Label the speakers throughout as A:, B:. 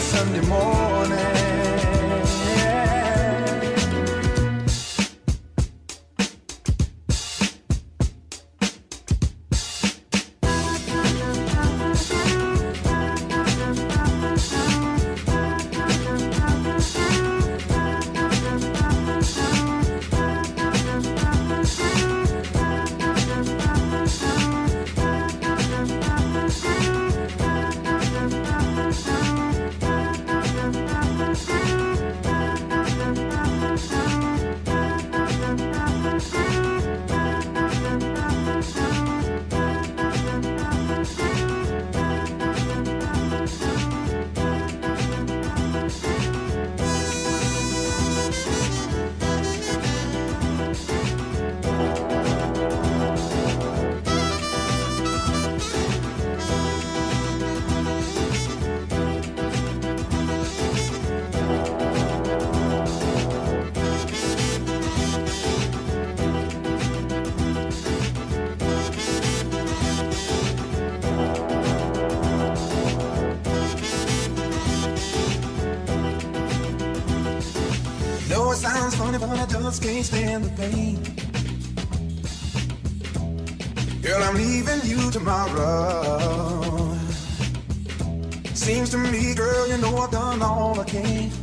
A: Sunday morning.
B: yeah.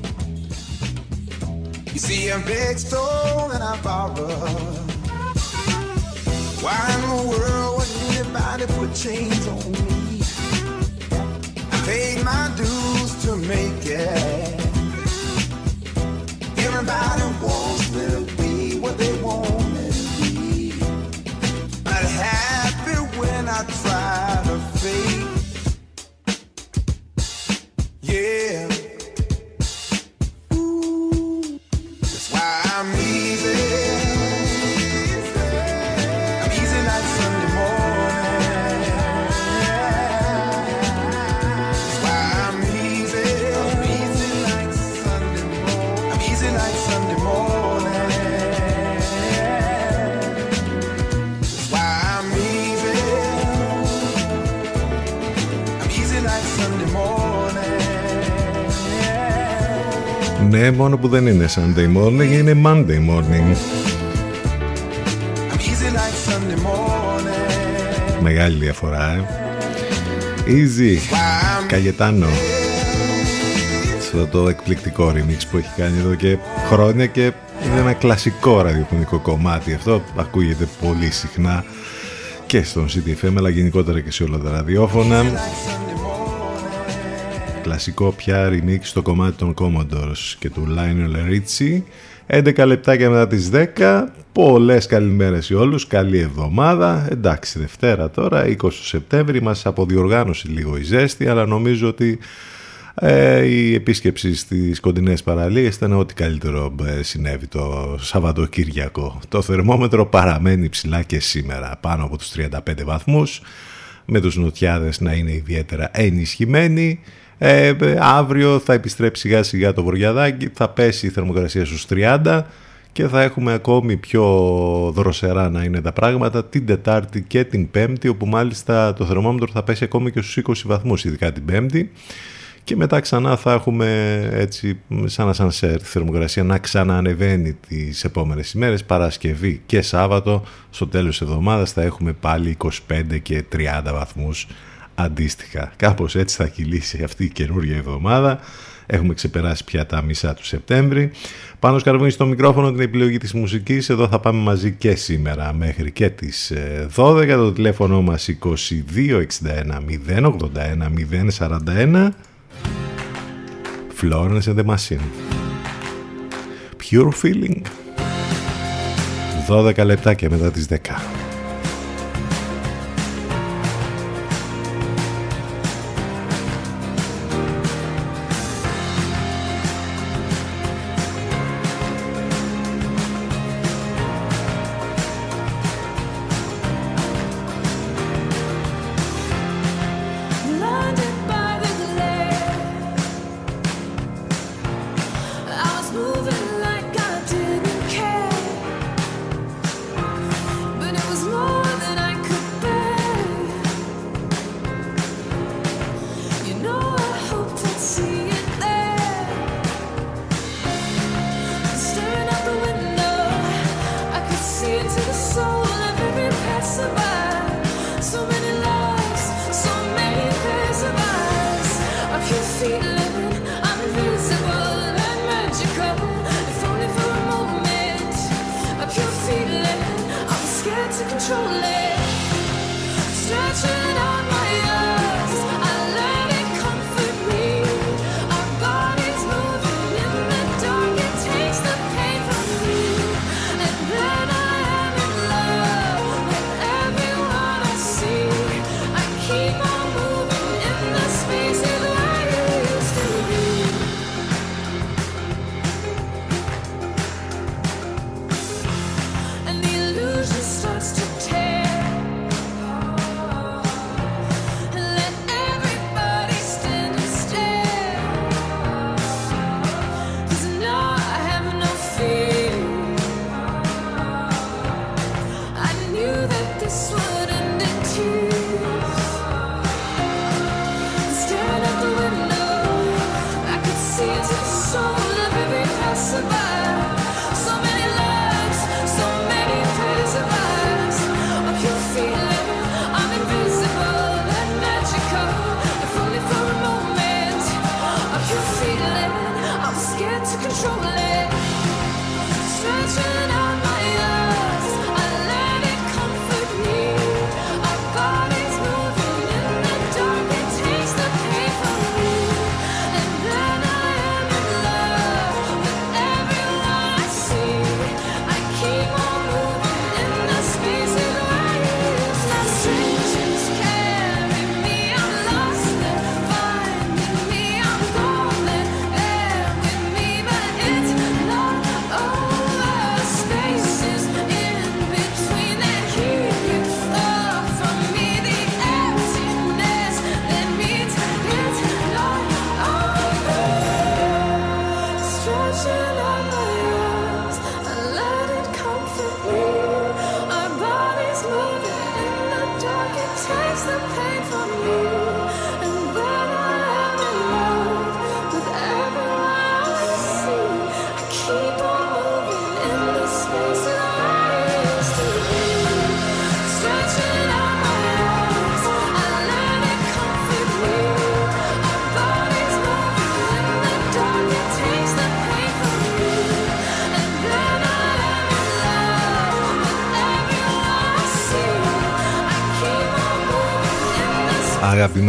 B: Μόνο που δεν είναι Sunday morning, είναι Monday morning. Μεγάλη διαφορά, ε. Easy, Καγετάνο. Αυτό το εκπληκτικό remix που έχει κάνει εδώ και χρόνια και είναι ένα κλασικό ραδιοφωνικό κομμάτι. Αυτό ακούγεται πολύ συχνά και στον CDFM αλλά γενικότερα και σε όλα τα ραδιόφωνα κλασικό πια remix στο κομμάτι των Commodores και του Lionel Richie. 11 λεπτάκια μετά τις 10 πολλές καλημέρες σε όλους. Καλή εβδομάδα. Εντάξει Δευτέρα τώρα 20 Σεπτέμβρη. Μας αποδιοργάνωσε λίγο η ζέστη αλλά νομίζω ότι ε, η επίσκεψη στις κοντινές παραλίες ήταν ό,τι καλύτερο ε, συνέβη το Σαββατοκύριακο. Το θερμόμετρο παραμένει ψηλά και σήμερα πάνω από τους 35 βαθμούς με τους νοτιάδες να είναι ιδιαίτερα ενισχυμένοι ε, αύριο θα επιστρέψει σιγά σιγά το βοριαδάκι, θα πέσει η θερμοκρασία στους 30 και θα έχουμε ακόμη πιο δροσερά να είναι τα πράγματα την Τετάρτη και την Πέμπτη όπου μάλιστα το θερμόμετρο θα πέσει ακόμη και στους 20 βαθμούς ειδικά την Πέμπτη. Και μετά ξανά θα έχουμε έτσι σαν να τη θερμοκρασία να ξαναανεβαίνει τις επόμενες ημέρες Παρασκευή και Σάββατο. Στο τέλος της εβδομάδας θα έχουμε πάλι 25 και 30 βαθμούς αντίστοιχα. Κάπως έτσι θα κυλήσει αυτή η καινούργια εβδομάδα. Έχουμε ξεπεράσει πια τα μισά του Σεπτέμβρη. Πάνω σκαρβούνι στο μικρόφωνο την επιλογή της μουσικής. Εδώ θα πάμε μαζί και σήμερα μέχρι και τις 12. Ε, το τηλέφωνο μας 2261 081 041. Florence and the Machine. Pure Feeling. 12 λεπτάκια μετά τις 10.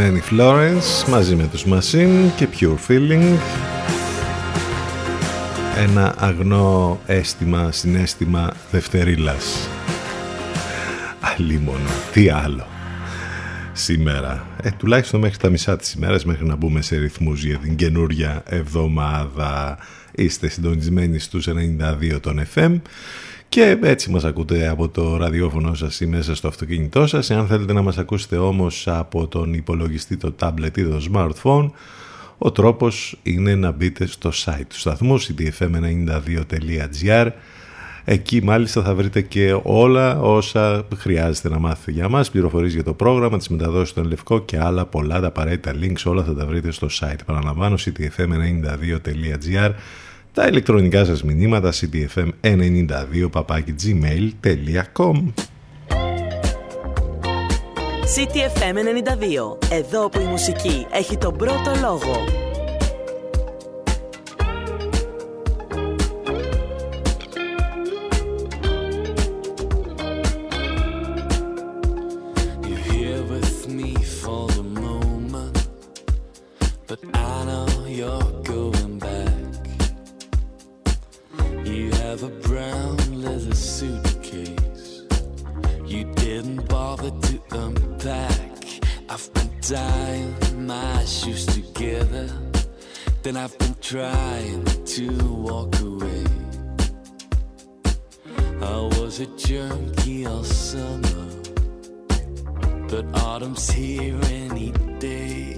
C: Αγαπημένη Florence μαζί με τους Machine και Pure Feeling. Ένα αγνό αίσθημα, συνέστημα δευτερίλας. Αλίμονο, τι άλλο. Σήμερα. Ε, τουλάχιστον μέχρι τα μισά της ημέρας μέχρι να μπούμε σε ρυθμούς για την καινούρια εβδομάδα. Είστε συντονισμένοι στους 92 των FM και έτσι μας ακούτε από το ραδιόφωνο σας ή μέσα στο αυτοκίνητό σας. Εάν θέλετε να μας ακούσετε όμως από τον υπολογιστή, το tablet ή το smartphone, ο τρόπος είναι να μπείτε στο site του σταθμού cdfm92.gr Εκεί μάλιστα θα βρείτε και όλα όσα χρειάζεται να μάθετε για μας, πληροφορίες για το πρόγραμμα, τις μεταδόσεις στον Λευκό και άλλα πολλά τα απαραίτητα links, όλα θα τα βρείτε στο site. Παραλαμβάνω ctfm92.gr τα ηλεκτρονικά σας μηνύματα ctfm92 gmail.com
D: CTFM 92. Εδώ που η μουσική έχει τον πρώτο λόγο. But autumn's here any day.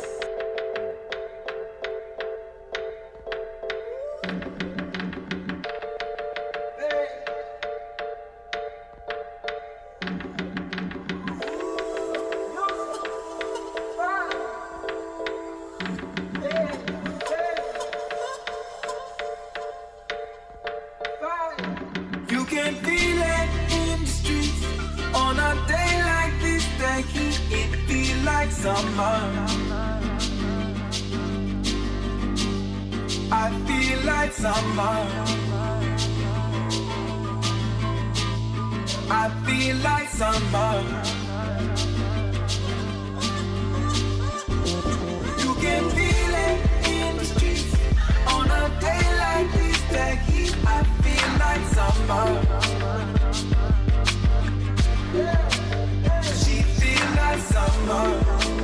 E: that the lights are. I feel like summer. You can feel it in the streets on a day like this. That heat, I feel like summer. She feel like summer.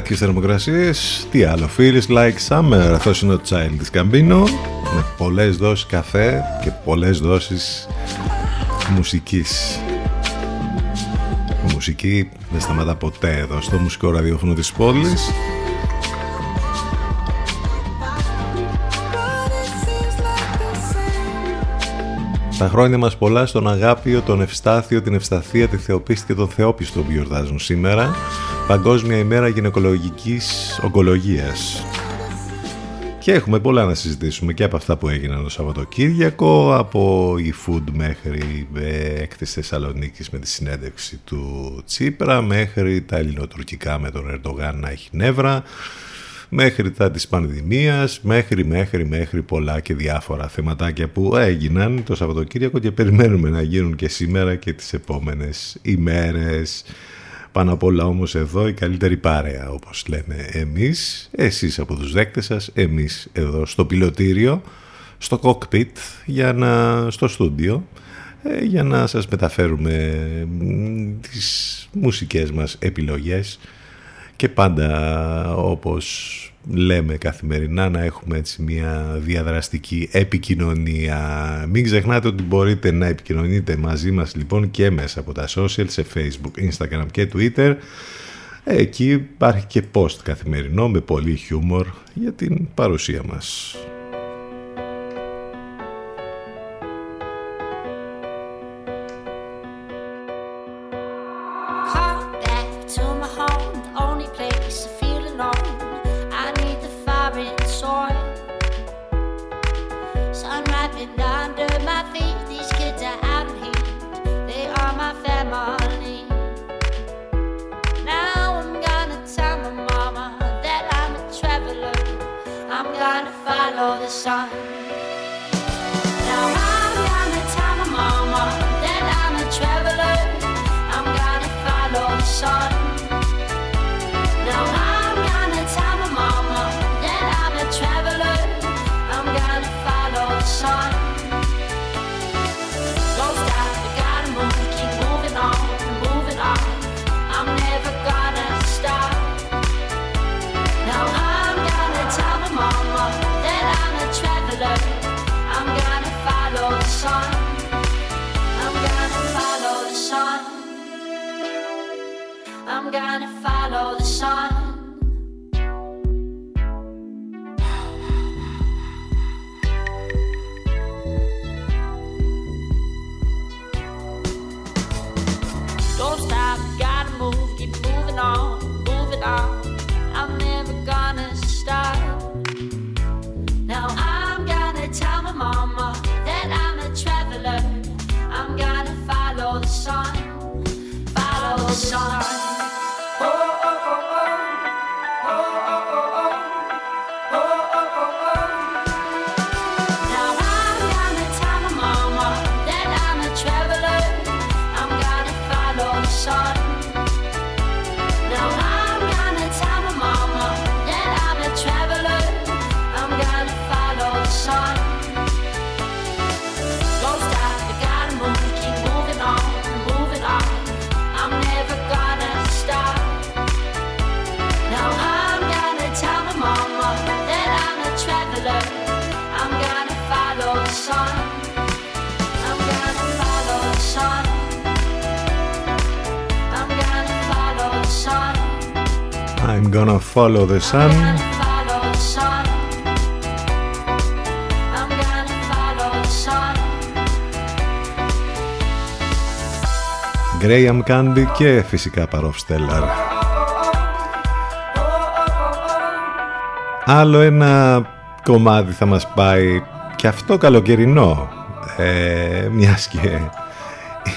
E: Τέτοιες θερμοκρασίες τι άλλο Feels Like Summer. Αυτός είναι ο Child της Καμπίνο με πολλές δόσεις καφέ και πολλές δόσεις μουσικής. Η μουσική δεν σταματά ποτέ εδώ στο μουσικό ραδιόφωνο της πόλης Τα χρόνια μας πολλά στον Αγάπιο, τον Ευστάθιο, την Ευσταθία, τη Θεοπίστη και τον Θεόπιστο που γιορτάζουν σήμερα. Παγκόσμια ημέρα γυναικολογικής ογκολογίας. Και έχουμε πολλά να συζητήσουμε και από αυτά που έγιναν το Σαββατοκύριακο, από η Food μέχρι ε, έκθεση Θεσσαλονίκη με τη συνέντευξη του Τσίπρα, μέχρι τα ελληνοτουρκικά με τον Ερντογάν να έχει νεύρα, μέχρι τα της πανδημίας, μέχρι, μέχρι, μέχρι πολλά και διάφορα θεματάκια που έγιναν το Σαββατοκύριακο και περιμένουμε να γίνουν και σήμερα και τις επόμενες ημέρες. Πάνω απ' όλα όμως εδώ η καλύτερη παρέα όπως λέμε εμείς, εσείς από τους δέκτες σας, εμείς εδώ στο πιλωτήριο, στο cockpit, για να, στο στούντιο, ε, για να σας μεταφέρουμε τις μουσικές μας επιλογές και πάντα όπως λέμε καθημερινά να έχουμε έτσι μια διαδραστική επικοινωνία. Μην ξεχνάτε ότι μπορείτε να επικοινωνείτε μαζί μας λοιπόν και μέσα από τα social σε facebook, instagram και twitter. Εκεί υπάρχει και post καθημερινό με πολύ χιούμορ για την παρουσία μας.
C: Gonna follow the.
F: Graham Candy και φυσικά Παρόφ Στέλλαρ. Άλλο ένα κομμάτι θα μας πάει και αυτό καλοκαιρινό. Ε, μιας και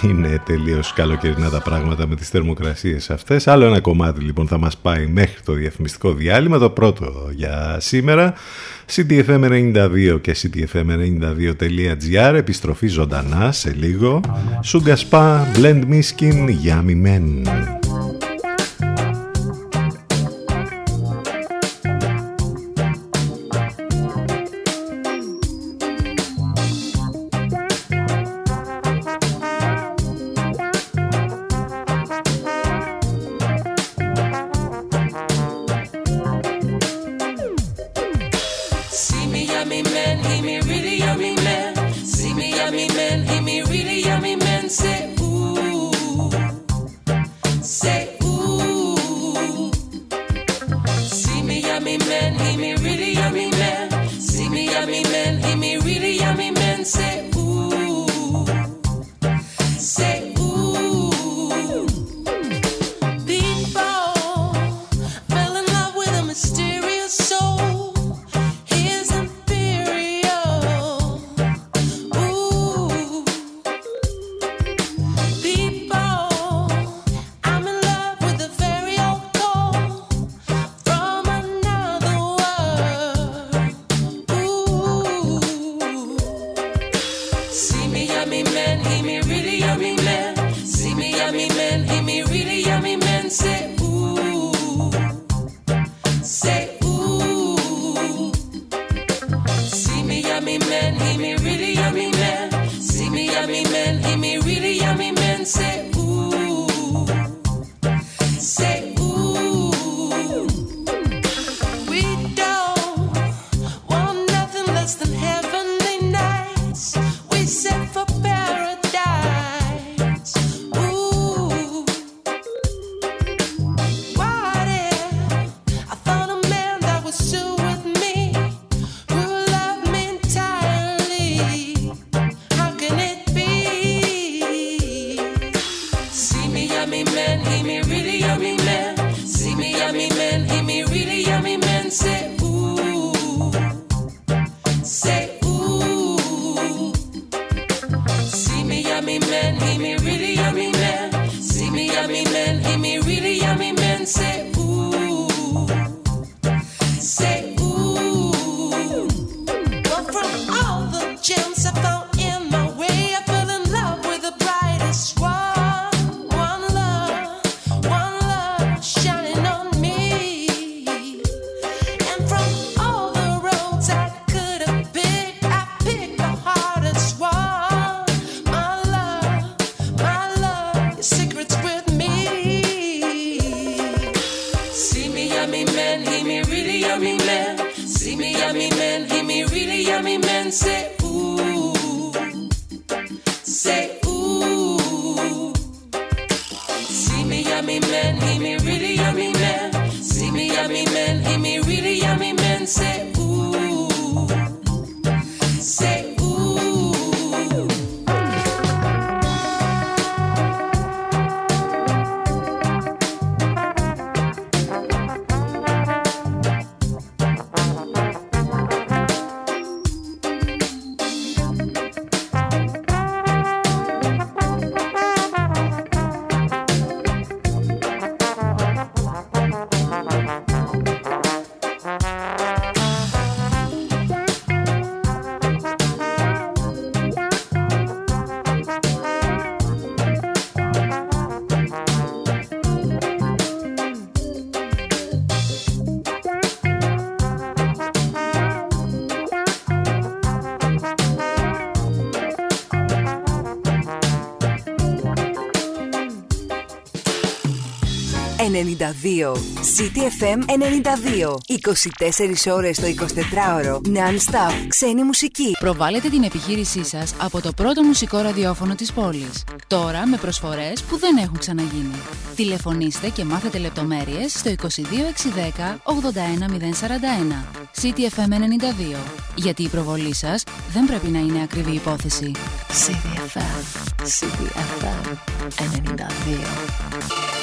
F: είναι τελείως καλοκαιρινά τα πράγματα με τις θερμοκρασίες αυτές. Άλλο ένα κομμάτι λοιπόν θα μας πάει μέχρι το διαφημιστικό διάλειμμα, το πρώτο για σήμερα. CTFM92 και CTFM92.gr, επιστροφή ζωντανά σε λίγο. Σουγκασπά, Blend Me Skin, Yummy Men.
G: 92. CTFM 92. 24 ώρες το 24ωρο. Non-stop. Ξένη μουσική.
H: Προβάλλετε την επιχείρησή σας από το πρώτο μουσικό ραδιόφωνο της πόλης. Τώρα με προσφορές που δεν έχουν ξαναγίνει. Τηλεφωνήστε και μάθετε λεπτομέρειες στο 22610 81041. CTFM 92. Γιατί η προβολή σας δεν πρέπει να είναι ακριβή υπόθεση.
G: CTFM. 92.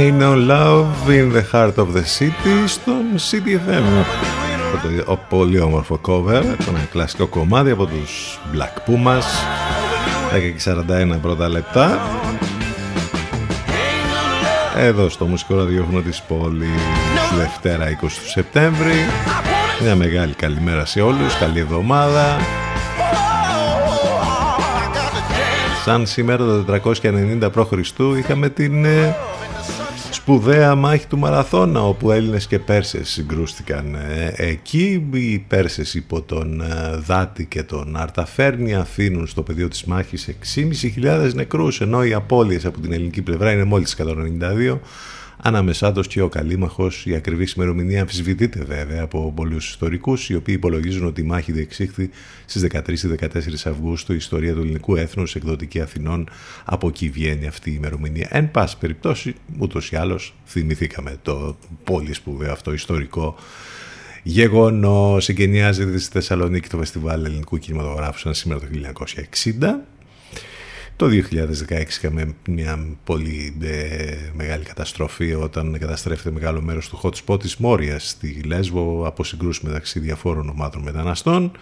I: Ain't No Love in the Heart of the City
C: στον CDFM. Το πολύ όμορφο cover, ένα κλασικό κομμάτι από τους Black Pumas. 10.41 πρώτα λεπτά. Εδώ στο μουσικό ραδιόφωνο της πόλης, Δευτέρα 20 του Σεπτέμβρη. Μια μεγάλη καλημέρα σε όλους, καλή εβδομάδα. Σαν σήμερα το 490 π.Χ. είχαμε την ε, σπουδαία μάχη του Μαραθώνα όπου Έλληνες και Πέρσες συγκρούστηκαν ε, εκεί οι Πέρσες υπό τον ε, Δάτη και τον Αρταφέρνια αφήνουν στο πεδίο της μάχης 6.500 νεκρούς ενώ οι απώλειες από την ελληνική πλευρά είναι μόλις 192 Ανάμεσά τους και ο Καλήμαχος, η ακριβή ημερομηνία αμφισβητείται βέβαια από πολλούς ιστορικούς, οι οποίοι υπολογίζουν ότι η μάχη διεξήχθη στις 13-14 Αυγούστου, η ιστορία του ελληνικού έθνους, εκδοτική Αθηνών, από εκεί βγαίνει αυτή η ημερομηνία. Εν πάση περιπτώσει, ούτως ή άλλως, θυμηθήκαμε το πολύ σπουδαίο αυτό ιστορικό γεγονός. Εγκαινιάζεται στη Θεσσαλονίκη το Φεστιβάλ Ελληνικού Κινηματογράφου σαν σήμερα το 1960. Το 2016 είχαμε μια πολύ ε, μεγάλη καταστροφή όταν καταστρέφεται μεγάλο μέρος του hot spot της Μόριας στη Λέσβο από συγκρούσεις μεταξύ διαφόρων ομάδων μεταναστών.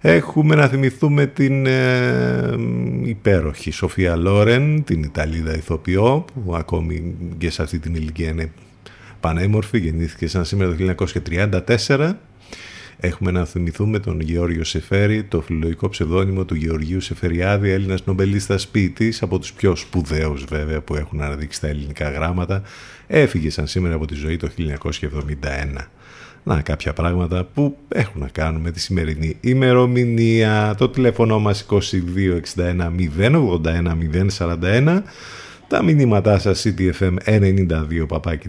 C: Έχουμε να θυμηθούμε την ε, υπέροχη Σοφία Λόρεν, την Ιταλίδα ηθοποιό, που ακόμη και σε αυτή την ηλικία είναι πανέμορφη, γεννήθηκε σαν σήμερα το 1934 Έχουμε να θυμηθούμε τον Γεώργιο Σεφέρη, το φιλολογικό ψευδόνυμο του Γεωργίου Σεφεριάδη, Έλληνας νομπελίστας ποιητής, από τους πιο σπουδαίους βέβαια που έχουν αναδείξει τα ελληνικά γράμματα. Έφυγε σαν σήμερα από τη ζωή το 1971. Να, κάποια πράγματα που έχουν να κάνουν με τη σημερινή ημερομηνία. Το τηλέφωνο μας 2261 081 041 τα μηνύματά σας ctfm92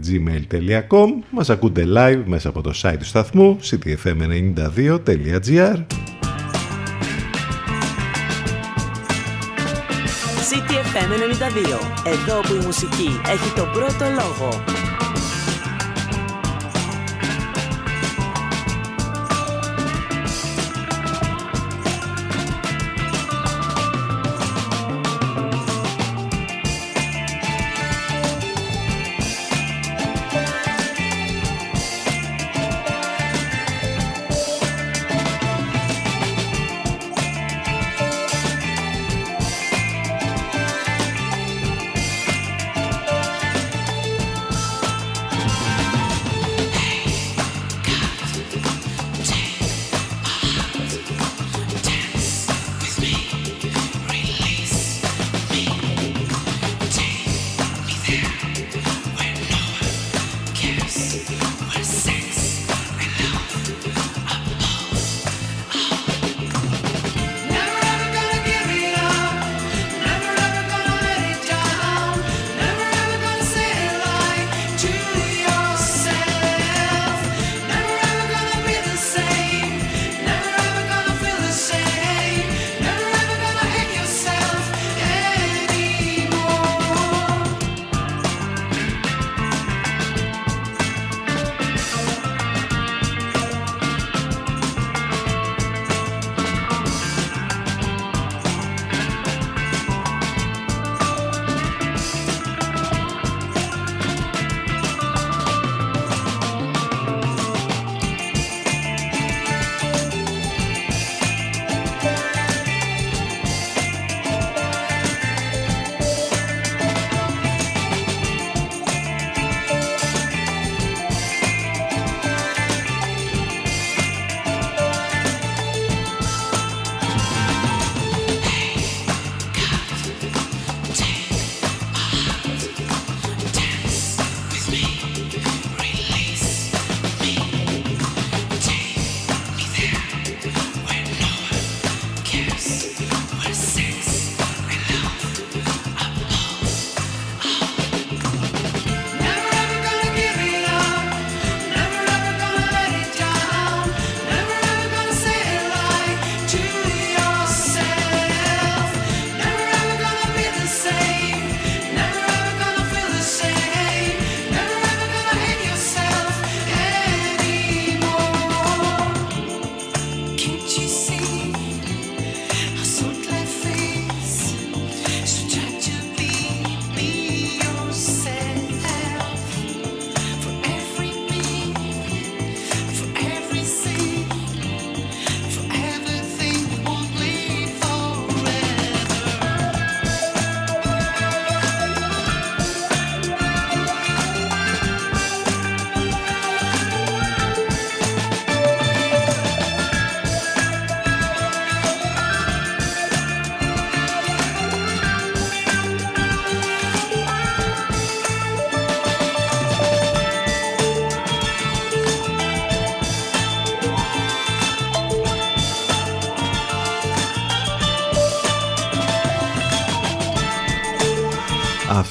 C: gmail.com Μας ακούτε live μέσα από το site του σταθμού ctfm92.gr
J: CTFM 92. Εδώ που η μουσική έχει τον πρώτο λόγο.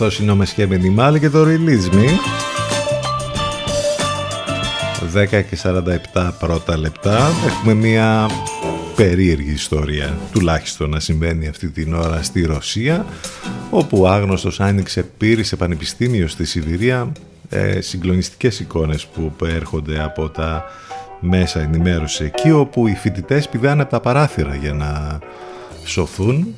C: Αυτό είναι ο Μεσχέ Μενιμάλ και το Release Me. 10 και 47 πρώτα λεπτά. Έχουμε μια περίεργη ιστορία τουλάχιστον να συμβαίνει αυτή την ώρα στη Ρωσία όπου ο άγνωστος άνοιξε πύρη σε πανεπιστήμιο στη Σιβηρία ε, συγκλονιστικές εικόνες που έρχονται από τα μέσα ενημέρωση εκεί όπου οι φοιτητές πηδάνε από τα παράθυρα για να σωθούν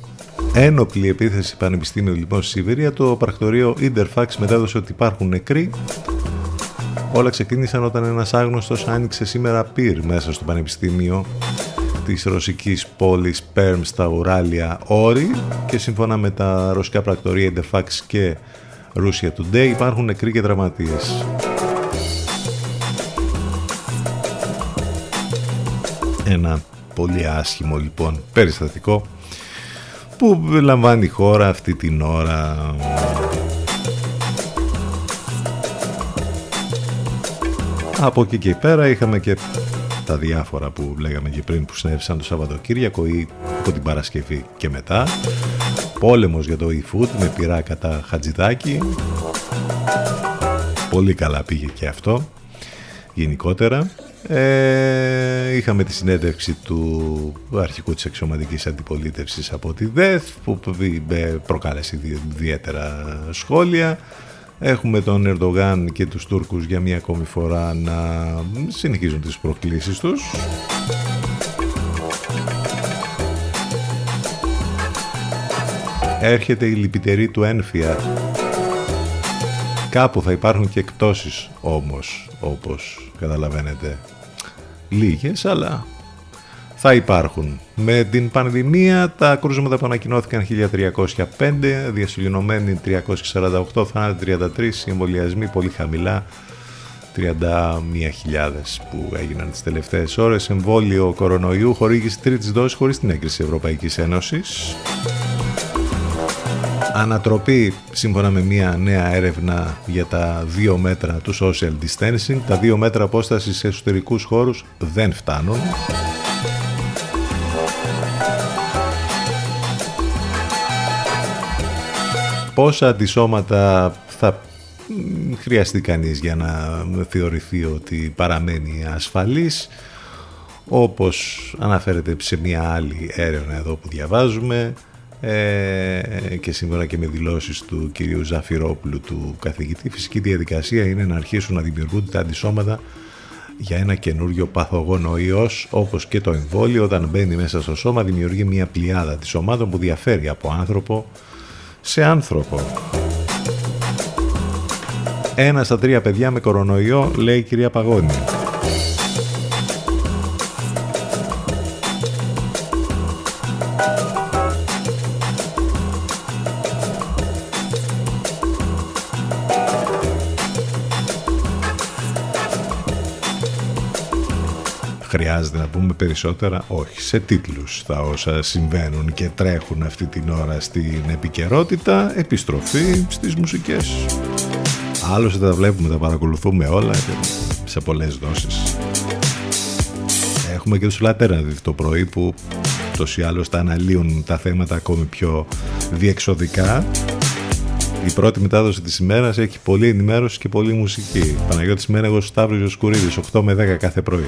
C: Ένοπλη επίθεση πανεπιστήμιου λοιπόν στη Σιβηρία. Το πρακτορείο Interfax μετέδωσε ότι υπάρχουν νεκροί. Όλα ξεκίνησαν όταν ένας άγνωστος άνοιξε σήμερα πυρ μέσα στο πανεπιστήμιο της ρωσικής πόλης Πέρμ στα Ουράλια Όρη. Και σύμφωνα με τα ρωσικά πρακτορία Interfax και Russia Today υπάρχουν νεκροί και δραματίες. Ένα πολύ άσχημο λοιπόν περιστατικό που λαμβάνει η χώρα αυτή την ώρα. Από εκεί και πέρα είχαμε και τα διάφορα που λέγαμε και πριν που συνέβησαν το Σαββατοκύριακο ή από την Παρασκευή και μετά. Πόλεμος για το e-food με πειρά κατά Χατζηδάκη. Πολύ καλά πήγε και αυτό γενικότερα ε, είχαμε τη συνέντευξη του αρχικού της εξωματικής αντιπολίτευσης από τη ΔΕΘ που προκάλεσε ιδιαίτερα σχόλια Έχουμε τον Ερντογάν και τους Τούρκους για μία ακόμη φορά να συνεχίζουν τις προκλήσεις τους. Έρχεται η λυπητερή του ένφια. Κάπου θα υπάρχουν και εκτόσεις όμως, όπως καταλαβαίνετε. Λίγες, αλλά θα υπάρχουν. Με την πανδημία τα κρούσματα που ανακοινώθηκαν 1305, διασυλληνωμένοι 348, θάνατοι 33, εμβολιασμοί πολύ χαμηλά, 31.000 που έγιναν τις τελευταίες ώρες. Εμβόλιο κορονοϊού χορήγηση τρίτης δόσης χωρίς την έγκριση Ευρωπαϊκής Ένωσης. Ανατροπή σύμφωνα με μια νέα έρευνα για τα δύο μέτρα του social distancing. Τα δύο μέτρα απόστασης σε εσωτερικούς χώρους δεν φτάνουν. πόσα αντισώματα θα χρειαστεί κανείς για να θεωρηθεί ότι παραμένει ασφαλής; Όπως αναφέρεται σε μια άλλη έρευνα εδώ που διαβάζουμε ε, και σύμφωνα και με δηλώσεις του κυρίου Ζαφυρόπουλου του καθηγητή φυσική διαδικασία είναι να αρχίσουν να δημιουργούνται τα αντισώματα για ένα καινούριο παθογόνο ιός όπως και το εμβόλιο όταν μπαίνει μέσα στο σώμα δημιουργεί μια πλειάδα της ομάδων που διαφέρει από άνθρωπο σε άνθρωπο. Ένα στα τρία παιδιά με κορονοϊό, λέει η κυρία Παγώνη. Χρειάζεται να πούμε περισσότερα, όχι, σε τίτλους τα όσα συμβαίνουν και τρέχουν αυτή την ώρα στην επικαιρότητα, επιστροφή στις μουσικές. Άλλωστε τα βλέπουμε, τα παρακολουθούμε όλα σε πολλές δόσεις. Έχουμε και τους Λατέρα το πρωί που τόσοι άλλως τα αναλύουν τα θέματα ακόμη πιο διεξοδικά. Η πρώτη μετάδοση της ημέρας έχει πολλή ενημέρωση και πολλή μουσική. Παναγιώτης Μένεγος, Σταύρος Κουρίδης, 8 με 10 κάθε πρωί.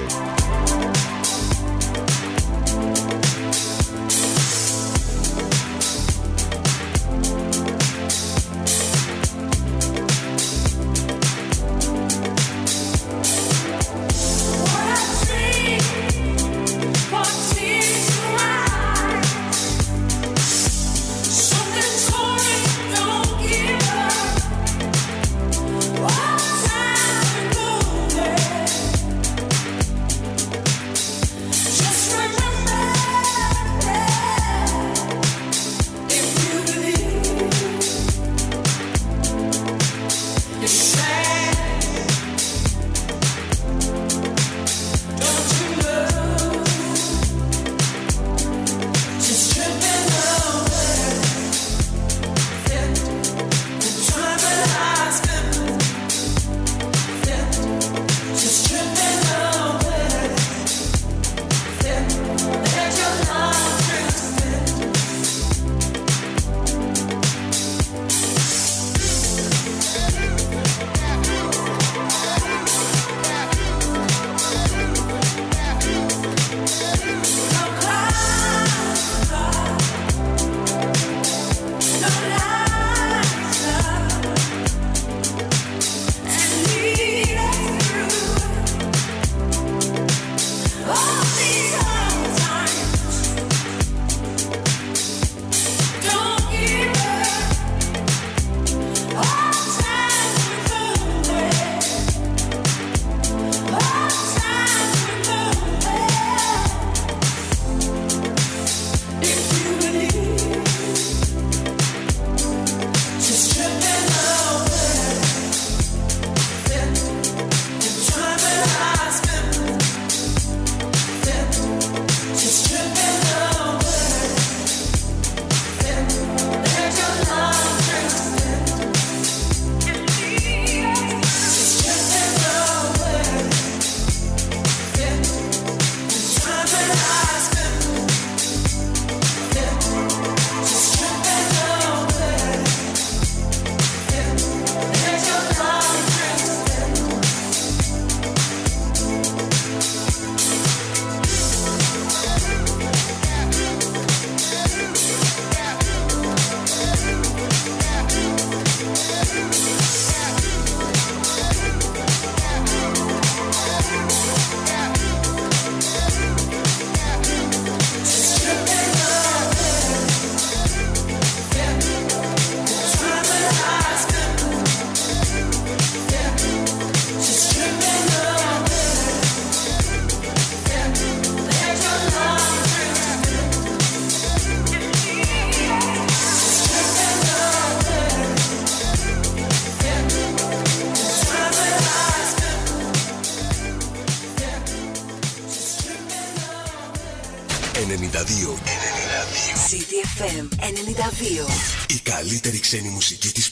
G: καλύτερη ξένη μουσική της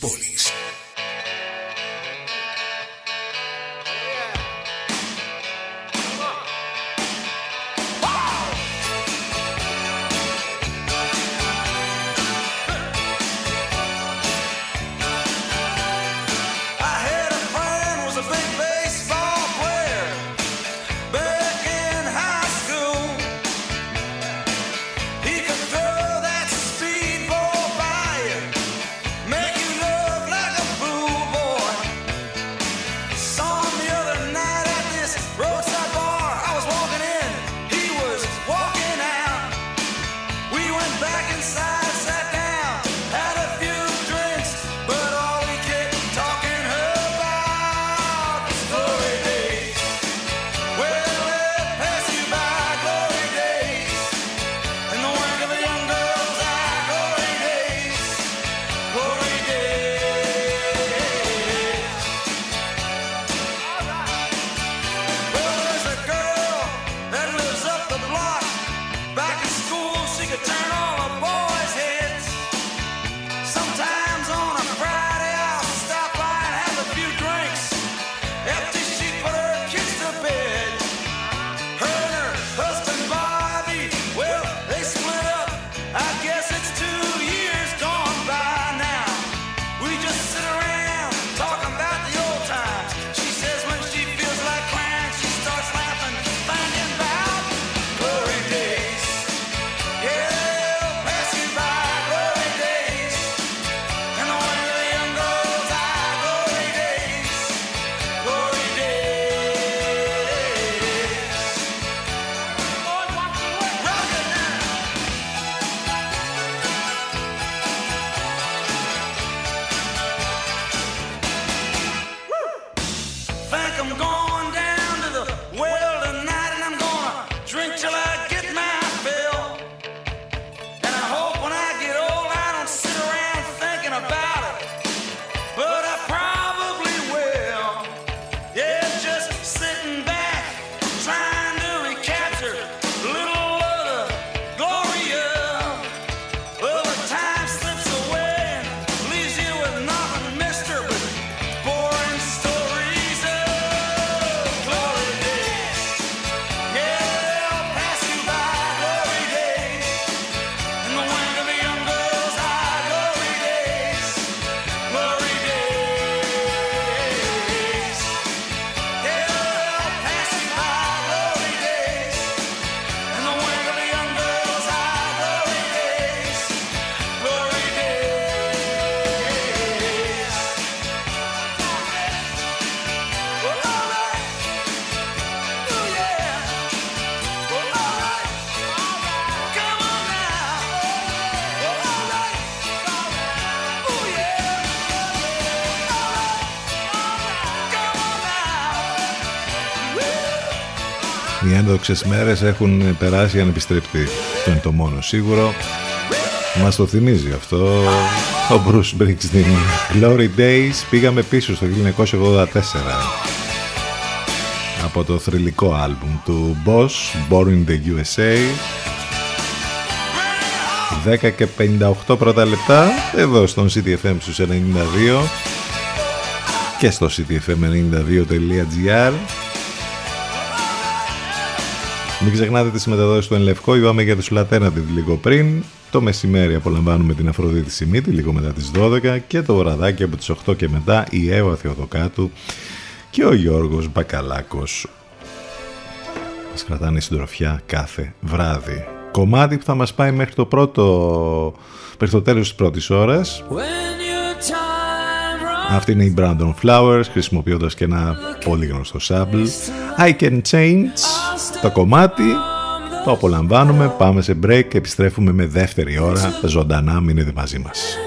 C: Οι ένδοξες μέρες έχουν περάσει ανεπιστρεπτή. Αυτό τον το μόνο σίγουρο. Μας το θυμίζει αυτό ο Bruce Springsteen. Glory Days πήγαμε πίσω στο 1984 από το θρηλυκό άλμπουμ του Boss, Born in the USA 10 και 58 πρώτα λεπτά εδώ στον CDFM στους 92 και στο ctfm92.gr μην ξεχνάτε τις μεταδόσεις του Ενλευκό, είπαμε για τους την λίγο πριν. Το μεσημέρι απολαμβάνουμε την Αφροδίτη Σιμίτη λίγο μετά τις 12 και το βραδάκι από τις 8 και μετά η Εύα Θεοδοκάτου και ο Γιώργος Μπακαλάκος. Μας κρατάνε συντροφιά κάθε βράδυ. Κομμάτι που θα μας πάει μέχρι το πρώτο, μέχρι το τέλος της πρώτης ώρας. Αυτή είναι η Brandon Flowers χρησιμοποιώντας και ένα πολύ γνωστό sample. I Can Change το κομμάτι. Το απολαμβάνουμε, πάμε σε break και επιστρέφουμε με δεύτερη ώρα ζωντανά μείνετε μαζί μας.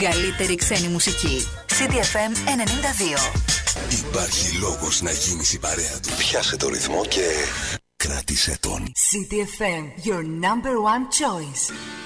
K: καλύτερη ξένη μουσική. CDFM 92.
L: Υπάρχει λόγος να γίνεις η παρέα του. Πιάσε το ρυθμό και κράτησε τον.
K: CDFM, your number one choice.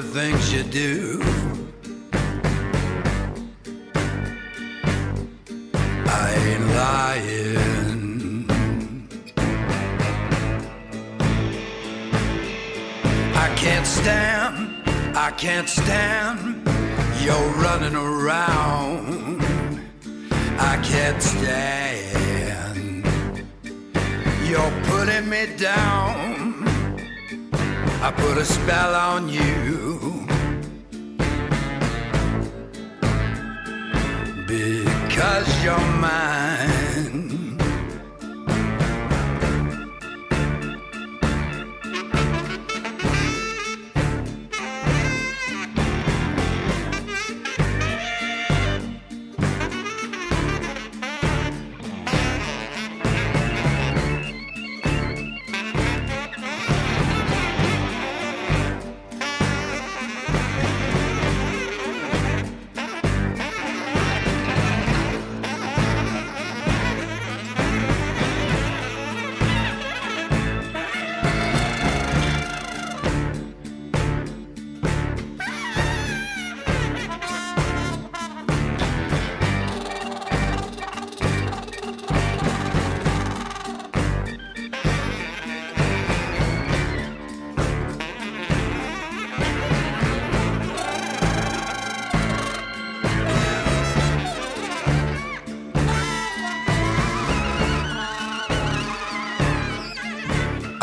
G: the things you do. I ain't lying. I can't stand, I can't stand you're running around. I can't stand. You're putting me down. I put a spell on you. Because you're mine.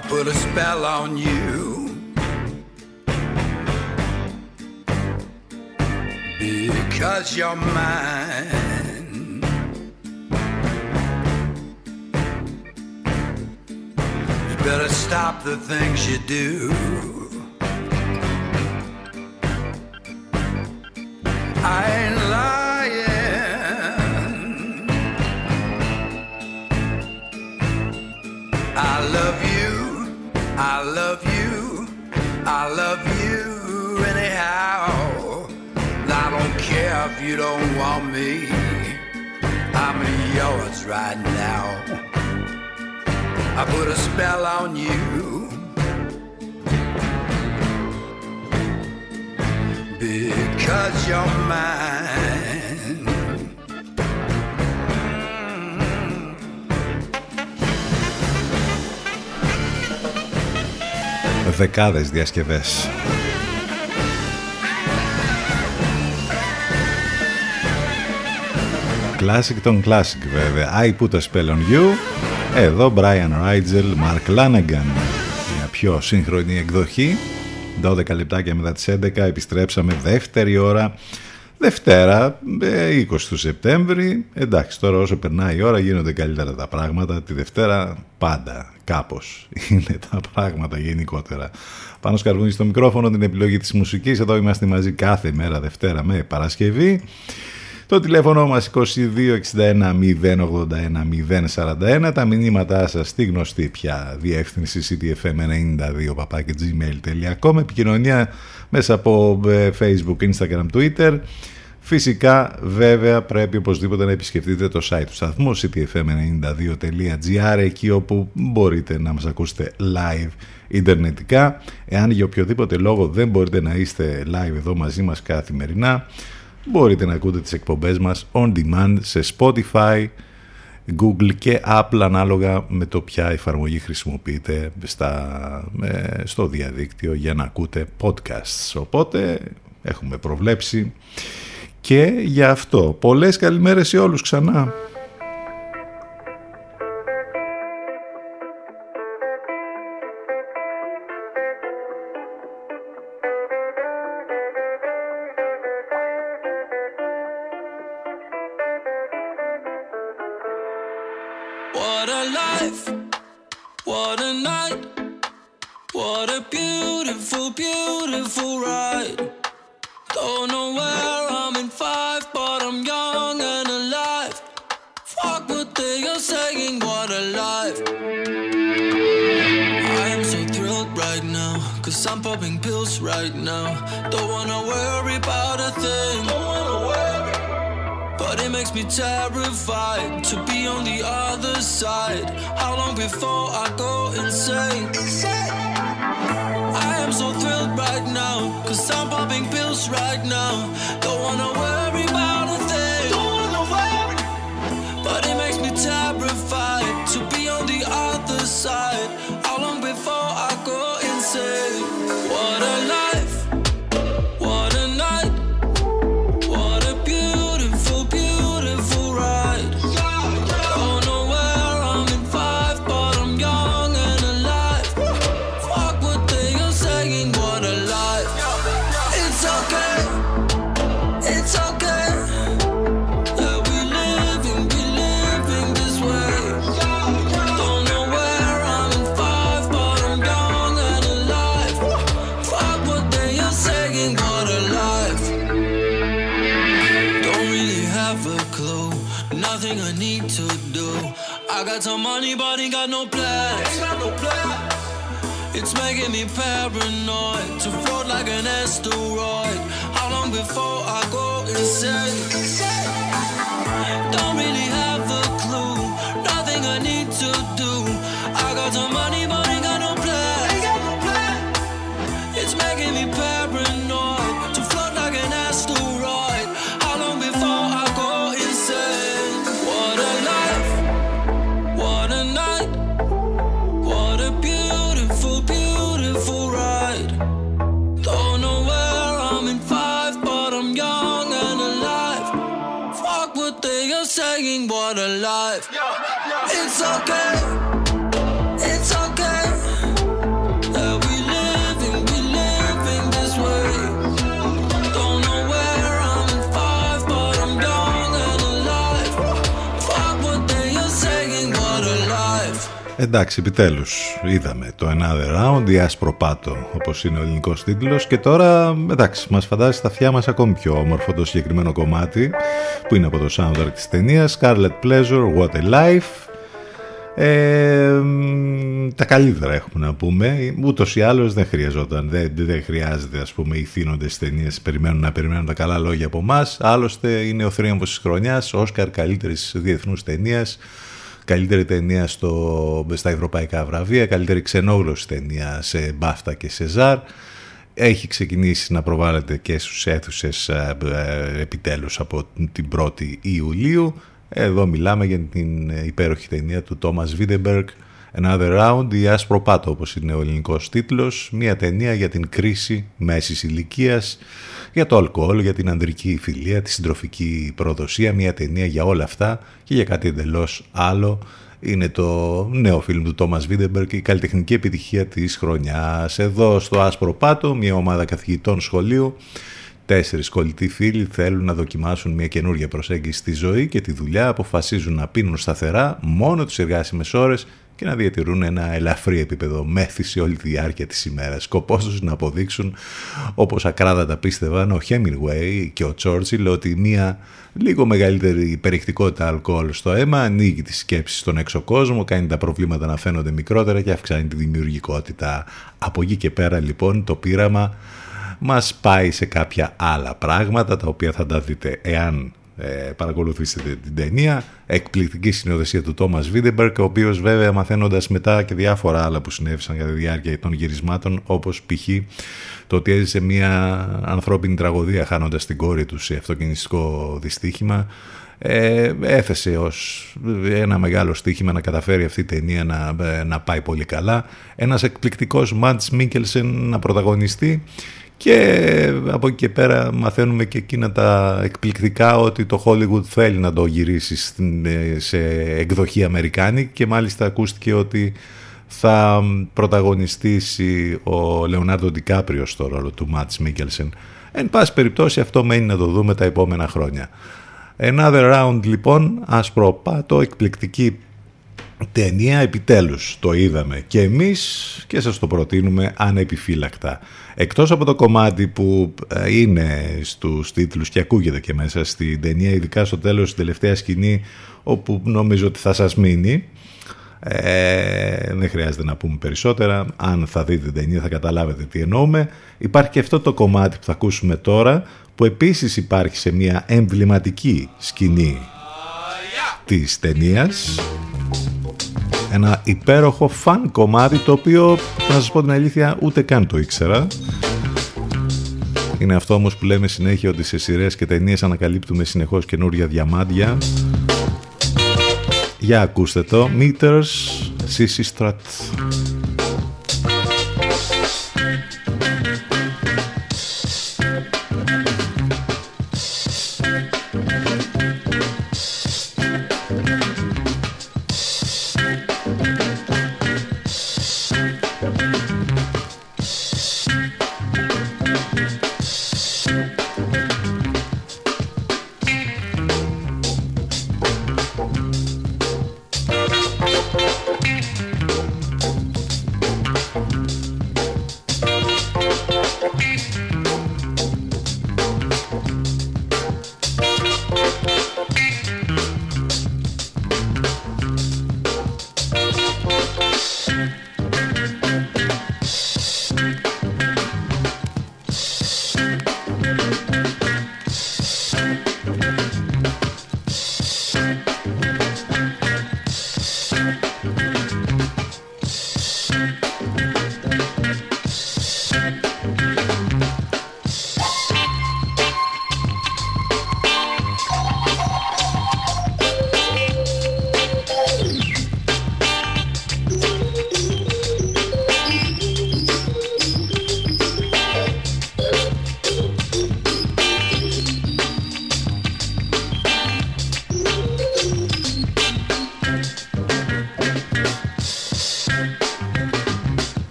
M: I put a spell on you. Because you're mine. You better stop the things you do.
C: Δεκάδες διασκευές. Classic των classic βέβαια. I put a spell on you. Εδώ Brian Rigel, Mark Lanagan. Μια πιο σύγχρονη εκδοχή. 12 λεπτάκια μετά τις 11 επιστρέψαμε δεύτερη ώρα. Δευτέρα, ε, 20 του Σεπτέμβρη. Εντάξει, τώρα όσο περνάει η ώρα γίνονται καλύτερα τα πράγματα. Τη Δευτέρα πάντα κάπως είναι τα πράγματα γενικότερα. Πάνω σκαρβούνι στο μικρόφωνο την επιλογή της μουσικής. Εδώ είμαστε μαζί κάθε μέρα Δευτέρα με Παρασκευή. Το τηλέφωνο μας 2261 081 041. Τα μηνύματά σας στη γνωστή πια διεύθυνση ctfm92 gmail.com Επικοινωνία μέσα από ε, facebook, instagram, twitter. Φυσικά βέβαια πρέπει οπωσδήποτε να επισκεφτείτε το site του σταθμού ctfm92.gr εκεί όπου μπορείτε να μας ακούσετε live ιντερνετικά. Εάν για οποιοδήποτε λόγο δεν μπορείτε να είστε live εδώ μαζί μας καθημερινά μπορείτε να ακούτε τις εκπομπές μας on demand σε Spotify, Google και Apple ανάλογα με το ποια εφαρμογή χρησιμοποιείτε στα, ε, στο διαδίκτυο για να ακούτε podcasts. Οπότε έχουμε προβλέψει και για αυτό. Πολλές καλημέρες σε όλους ξανά.
N: Popping pills right now. Don't wanna worry about a thing. Don't wanna worry. But it makes me terrified to be on the other side. How long before I go insane? I am so thrilled right now, cause I'm popping pills right now. Don't wanna worry money, but ain't got no plans. It's making me paranoid to float like an asteroid. How long before I go insane? out alive. Yo, yo. It's okay.
C: Εντάξει, επιτέλους είδαμε το Another Round, η άσπρο πάτο, όπως είναι ο ελληνικός τίτλος. Και τώρα, εντάξει, μας φαντάζει στα αυτιά μας ακόμη πιο όμορφο το συγκεκριμένο κομμάτι που είναι από το soundtrack της ταινίας. Scarlet Pleasure, What a Life. Ε, τα καλύτερα έχουμε να πούμε. Ούτως ή άλλως δεν χρειαζόταν. Δεν, δεν χρειάζεται, ας πούμε, οι θύνοντες ταινίες περιμένουν να περιμένουν τα καλά λόγια από εμάς. Άλλωστε είναι ο θρίαμβος της χρονιάς, Όσκαρ καλύτερης διεθνούς ταινίας καλύτερη ταινία στο, στα ευρωπαϊκά βραβεία, καλύτερη ξενόγλωση ταινία σε Μπάφτα και σε Ζάρ. Έχει ξεκινήσει να προβάλλεται και στους αίθουσες ε, ε, επιτέλους από την 1η Ιουλίου. Εδώ μιλάμε για την υπέροχη ταινία του Τόμας Βίντεμπεργκ Another Round ή Άσπρο Πάτο όπως είναι ο ελληνικός τίτλος. Μια ταινία για την κρίση μέσης ηλικίας για το αλκοόλ, για την ανδρική φιλία, τη συντροφική προδοσία, μια ταινία για όλα αυτά και για κάτι εντελώς άλλο. Είναι το νέο φιλμ του Τόμας Βίντεμπεργκ, η καλλιτεχνική επιτυχία της χρονιάς. Εδώ στο Άσπρο Πάτο, μια ομάδα καθηγητών σχολείου, τέσσερις κολλητοί φίλοι θέλουν να δοκιμάσουν μια καινούργια προσέγγιση στη ζωή και τη δουλειά, αποφασίζουν να πίνουν σταθερά μόνο τις εργάσιμες ώρες και να διατηρούν ένα ελαφρύ επίπεδο μέθηση όλη τη διάρκεια της ημέρας. Σκοπός τους να αποδείξουν, όπως ακράδαντα πίστευαν ο Hemingway και ο Churchill, ότι μια λίγο μεγαλύτερη περιεκτικότητα αλκοόλ στο αίμα ανοίγει τη σκέψη στον έξω κόσμο, κάνει τα προβλήματα να φαίνονται μικρότερα και αυξάνει τη δημιουργικότητα. Από εκεί και πέρα λοιπόν το πείραμα μας πάει σε κάποια άλλα πράγματα τα οποία θα τα δείτε εάν ε, παρακολουθήσετε την ταινία. Εκπληκτική συνοδεσία του Τόμας Βίντεμπερκ, ο οποίος βέβαια μαθαίνοντας μετά και διάφορα άλλα που συνέβησαν κατά τη διάρκεια των γυρισμάτων, όπως π.χ. το ότι έζησε μια ανθρώπινη τραγωδία χάνοντας την κόρη του σε αυτοκινηστικό δυστύχημα, ε, έθεσε ως ένα μεγάλο στοίχημα να καταφέρει αυτή η ταινία να, να πάει πολύ καλά. Ένας εκπληκτικός Μάντς Μίκελσεν να πρωταγωνιστεί και από εκεί και πέρα μαθαίνουμε και εκείνα τα εκπληκτικά ότι το Hollywood θέλει να το γυρίσει σε εκδοχή Αμερικάνη και μάλιστα ακούστηκε ότι θα πρωταγωνιστήσει ο Λεωνάρντο Ντικάπριο στο ρόλο του Μάτς Μίκελσεν. Εν πάση περιπτώσει αυτό μένει να το δούμε τα επόμενα χρόνια. Another round λοιπόν, άσπρο πάτο, εκπληκτική ταινία επιτέλους το είδαμε και εμείς και σας το προτείνουμε ανεπιφύλακτα. Εκτός από το κομμάτι που ε, είναι στους τίτλους και ακούγεται και μέσα στην ταινία, ειδικά στο τέλος στην τελευταία σκηνή όπου νομίζω ότι θα σας μείνει, ε, δεν χρειάζεται να πούμε περισσότερα. Αν θα δείτε την ταινία θα καταλάβετε τι εννοούμε. Υπάρχει και αυτό το κομμάτι που θα ακούσουμε τώρα που επίσης υπάρχει σε μια εμβληματική σκηνή της ταινίας ένα υπέροχο φαν κομμάτι το οποίο να σας πω την αλήθεια ούτε καν το ήξερα. Είναι αυτό όμως που λέμε συνέχεια ότι σε σειρές και ταινίες ανακαλύπτουμε συνεχώς καινούρια διαμάντια. Για ακούστε το. Meters CC Strat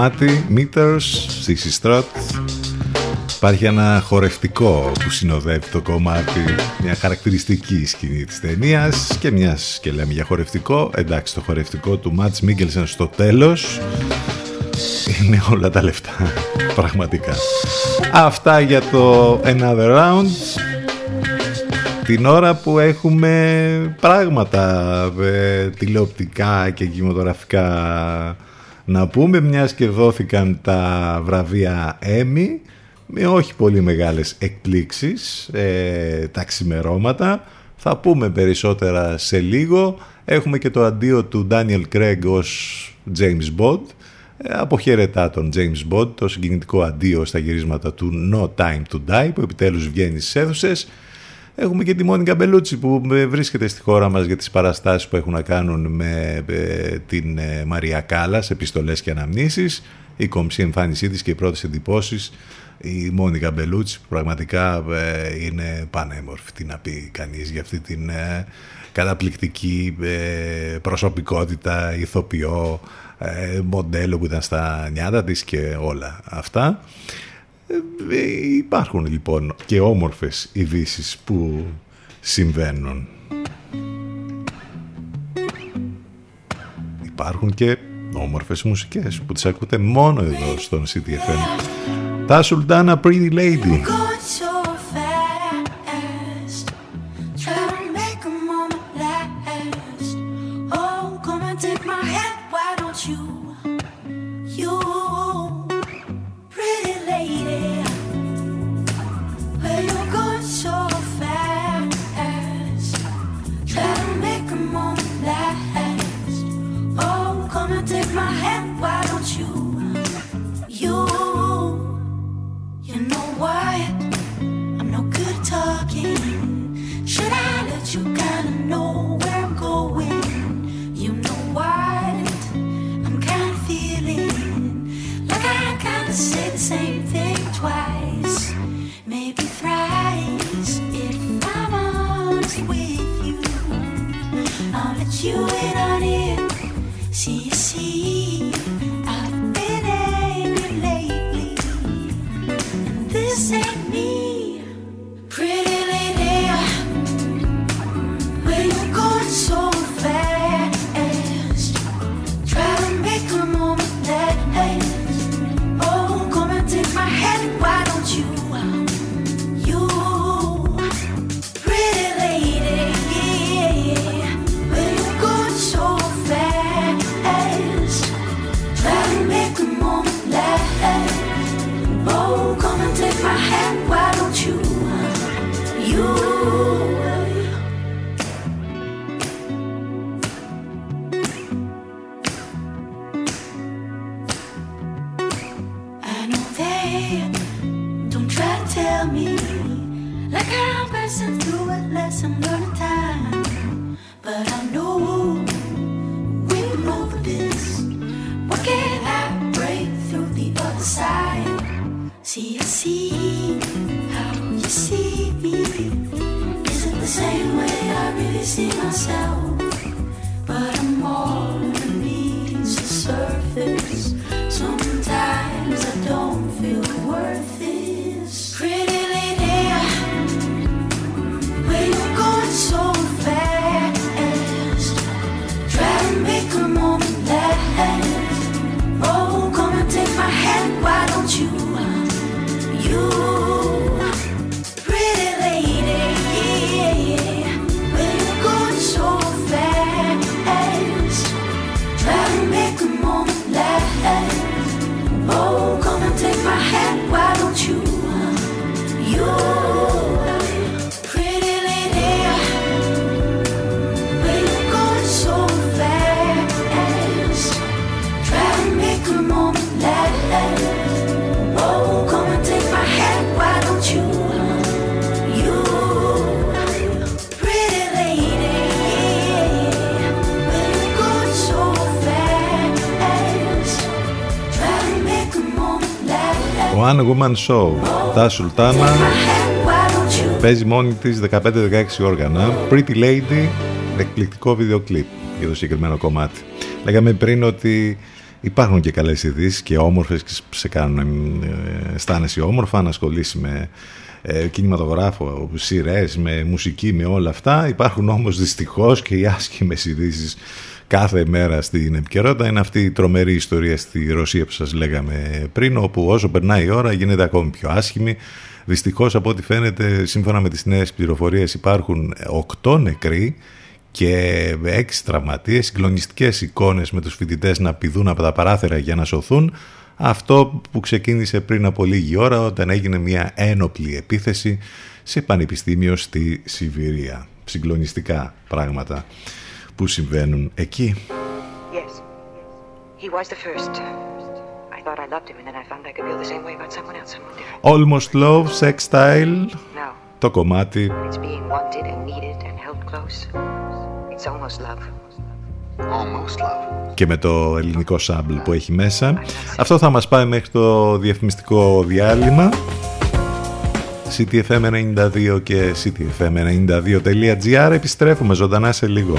J: κομμάτι, Meters, CC Strut. Υπάρχει ένα χορευτικό που συνοδεύει το κομμάτι, μια χαρακτηριστική σκηνή της ταινίας και μιας και λέμε για χορευτικό, εντάξει το χορευτικό του Μάτς Μίγκελσεν στο τέλος είναι όλα τα λεφτά, πραγματικά. Αυτά για το Another Round την ώρα που έχουμε πράγματα ε, τηλεοπτικά και κινηματογραφικά να πούμε μιας και δόθηκαν τα βραβεία Emmy με όχι πολύ μεγάλες εκπλήξεις ε, τα ξημερώματα θα πούμε περισσότερα σε λίγο. Έχουμε και το αντίο του Daniel Craig ως James Bond. Ε, αποχαιρετά τον James Bond το συγκινητικό αντίο στα γυρίσματα του No Time to Die που επιτέλους βγαίνει στις αίθουσες Έχουμε και τη Μόνικα Μπελούτσι που ε, βρίσκεται στη χώρα μας για τις παραστάσεις που έχουν να κάνουν με ε, την ε, Μαρία Κάλλας, επιστολές και αναμνήσεις, η κομψή εμφάνισή της και οι πρώτες εντυπώσεις. Η Μόνικα Μπελούτσι που πραγματικά είναι πανέμορφη, τι να πει κανείς για αυτή την καταπληκτική προσωπικότητα, ηθοποιό, μοντέλο που ήταν στα νιάτα της και όλα αυτά. Ε, υπάρχουν λοιπόν και όμορφες ειδήσεις που συμβαίνουν. Υπάρχουν και όμορφες μουσικές που τις ακούτε μόνο εδώ στον CTFM. Τα Sultana Pretty Lady. you and I. Woman Show. Τα Σουλτάνα παίζει μόνη της 15-16 όργανα. Pretty Lady, εκπληκτικό βίντεο κλιπ για το συγκεκριμένο κομμάτι. Λέγαμε πριν ότι
C: υπάρχουν και καλές ειδήσεις και όμορφες και σε κάνουν ε, αισθάνεσαι όμορφα να ασχολήσει με ε, κινηματογράφο, σειρές, με μουσική, με όλα αυτά. Υπάρχουν όμως δυστυχώς και οι άσχημες ειδήσεις κάθε μέρα στην επικαιρότητα. Είναι αυτή η τρομερή ιστορία στη Ρωσία που σας λέγαμε πριν, όπου όσο περνάει η ώρα γίνεται ακόμη πιο άσχημη. Δυστυχώς από ό,τι φαίνεται, σύμφωνα με τις νέες πληροφορίες, υπάρχουν 8 νεκροί και έξι τραυματίες, συγκλονιστικές εικόνες με τους φοιτητές να πηδούν από τα παράθυρα για να σωθούν αυτό που ξεκίνησε πριν από λίγη ώρα όταν έγινε μια ένοπλη επίθεση σε πανεπιστήμιο στη Σιβηρία. Συγκλονιστικά πράγματα που συμβαίνουν εκεί.
O: Yes.
C: Almost Love, Sex Style. Το κομμάτι
O: Almost love.
C: και με το ελληνικό σάμπλ που έχει μέσα. Αυτό θα μας πάει μέχρι το διαφημιστικό διάλειμμα. CTFM92 και CTFM92.gr Επιστρέφουμε ζωντανά σε λίγο.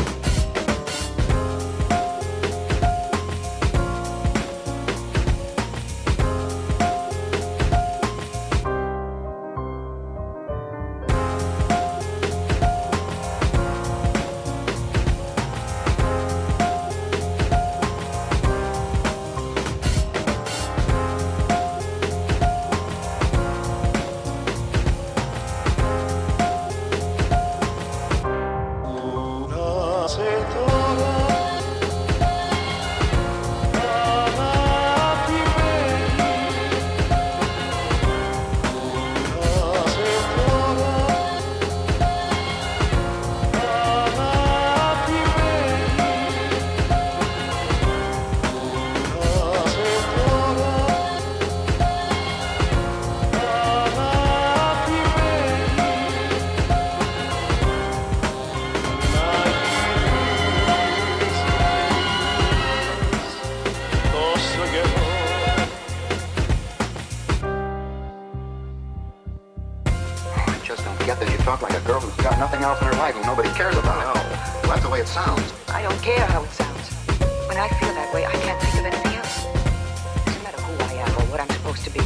P: Just don't get that you talk like a girl who's got nothing else in her life and nobody cares about. It. No. Well, that's the way it sounds.
O: I don't care how it sounds. When I feel that way, I can't think of anything else. Doesn't matter who I am or what I'm supposed to be.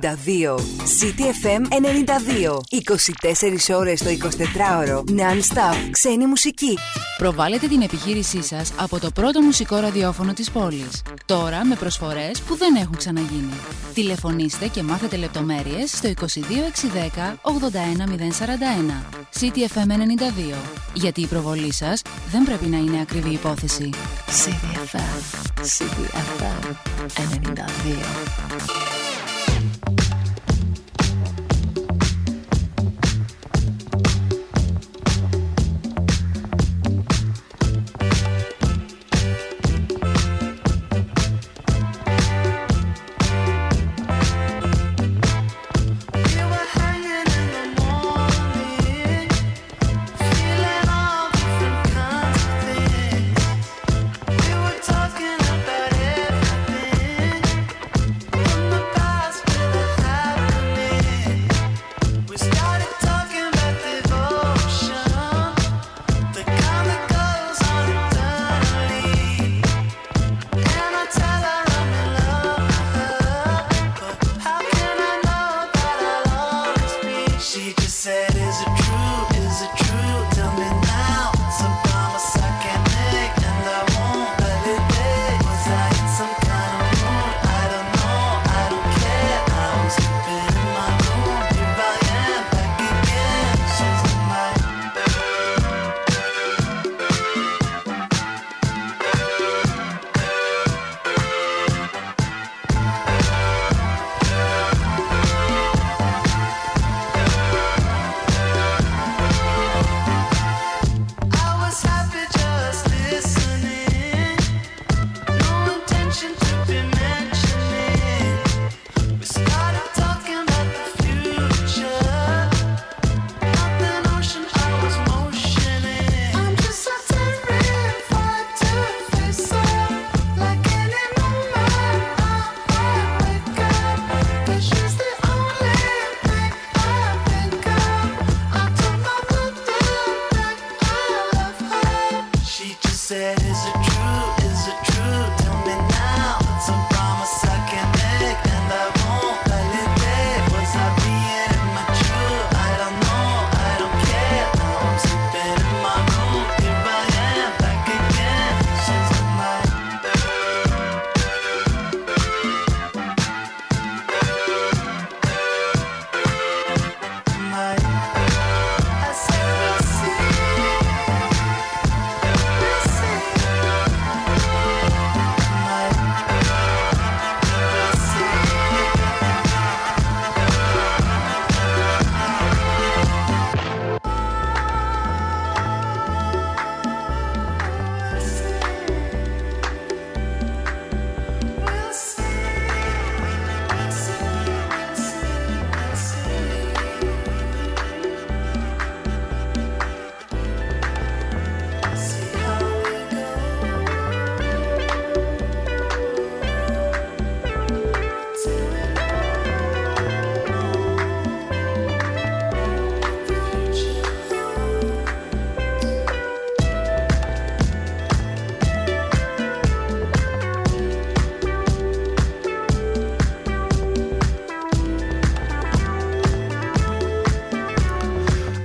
K: 92. City FM 92. 24 ώρες το 24ωρο. Non-stop. Ξένη μουσική.
H: Προβάλλετε την επιχείρησή σας από το πρώτο μουσικό ραδιόφωνο της πόλης. Τώρα με προσφορές που δεν έχουν ξαναγίνει. Τηλεφωνήστε και μάθετε λεπτομέρειες στο 22610 81041. CTFM 92. Γιατί η προβολή σας δεν πρέπει να είναι ακριβή υπόθεση. CTFM. CTFM 92.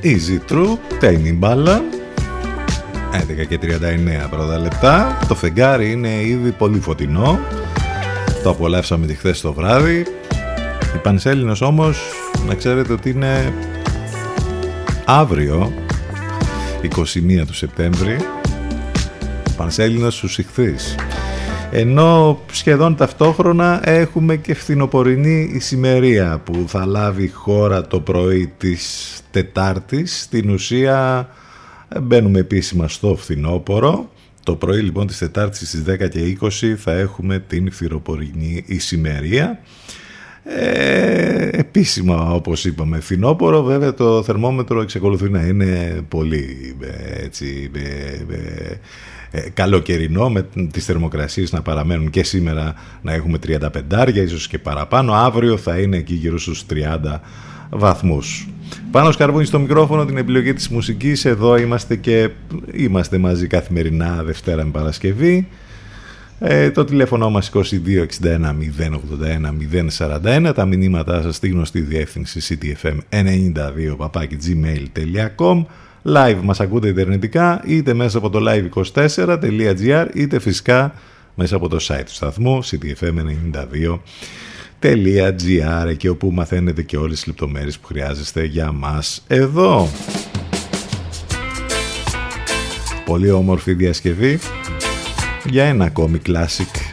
C: Easy True, Tiny μπάλα 11 και 39 πρώτα λεπτά. Το φεγγάρι είναι ήδη πολύ φωτεινό. Το απολαύσαμε τη χθες το βράδυ. Η Πανσέλινος όμως να ξέρετε ότι είναι αύριο 21 του Σεπτέμβρη. Πανσέλινος στους ηχθείς. Ενώ σχεδόν ταυτόχρονα έχουμε και φθινοπορεινή ησημερία που θα λάβει χώρα το πρωί της Τετάρτης. Στην ουσία ε, μπαίνουμε επίσημα στο φθινόπορο. Το πρωί λοιπόν της Τετάρτης στις 10 και 20 θα έχουμε την φθινοπορεινή ησημερία. Ε, επίσημα όπως είπαμε φθινόπορο βέβαια το θερμόμετρο εξακολουθεί να είναι πολύ ε, έτσι ε, ε, ε, καλοκαιρινό με τις θερμοκρασίες να παραμένουν και σήμερα να έχουμε 35 ίσως και παραπάνω αύριο θα είναι εκεί γύρω στους 30 βαθμούς. Πάνω σκαρβούνι στο μικρόφωνο την επιλογή της μουσικής. Εδώ είμαστε και είμαστε μαζί καθημερινά Δευτέρα με Παρασκευή. Ε, το τηλέφωνο μας 2261 081 041 τα μηνύματά σας στη γνωστή διεύθυνση ctfm92 gmail.com live μας ακούτε ιντερνετικά είτε μέσα από το live24.gr είτε φυσικά μέσα από το site του σταθμού ctfm92.gr εκεί όπου μαθαίνετε και όλες τις λεπτομέρειες που χρειάζεστε για μας εδώ. Πολύ όμορφη διασκευή για ένα ακόμη classic.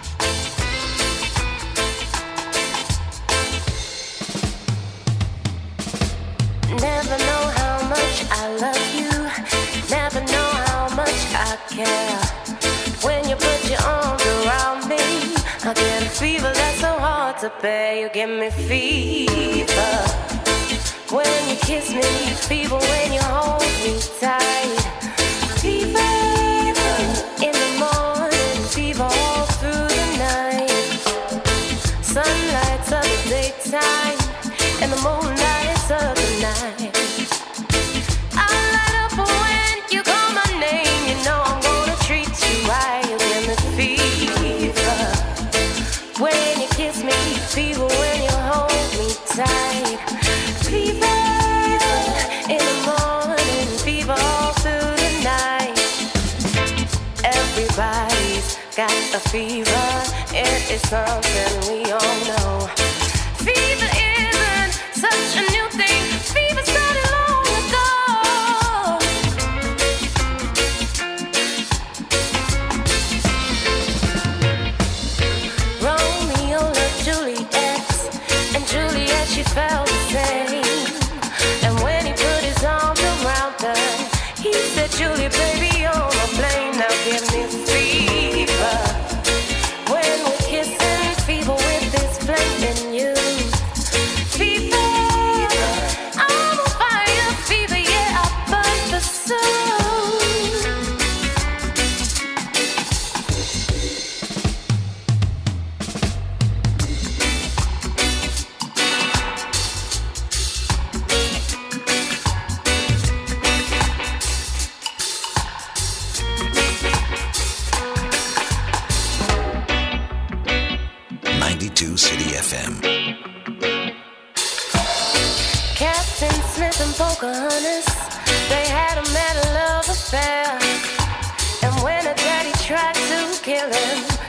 F: myself.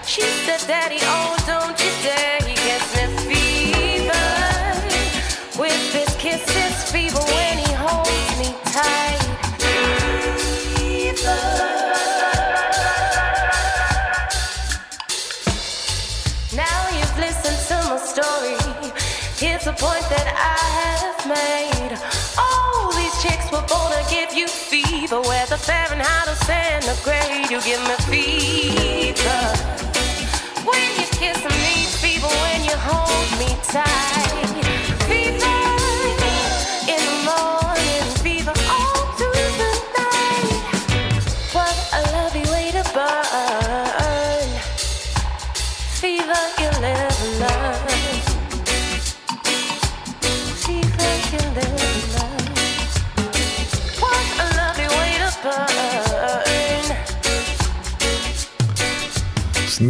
F: She said, Daddy, oh, don't you dare. He gets me fever. With his kisses, fever when he holds me tight. Now you've listened to my story. Here's the point that I have made. Oh, these chicks were born to give you fever. Whether Fahrenheit or centigrade, you give me fever. Kiss me, fever when you hold me tight.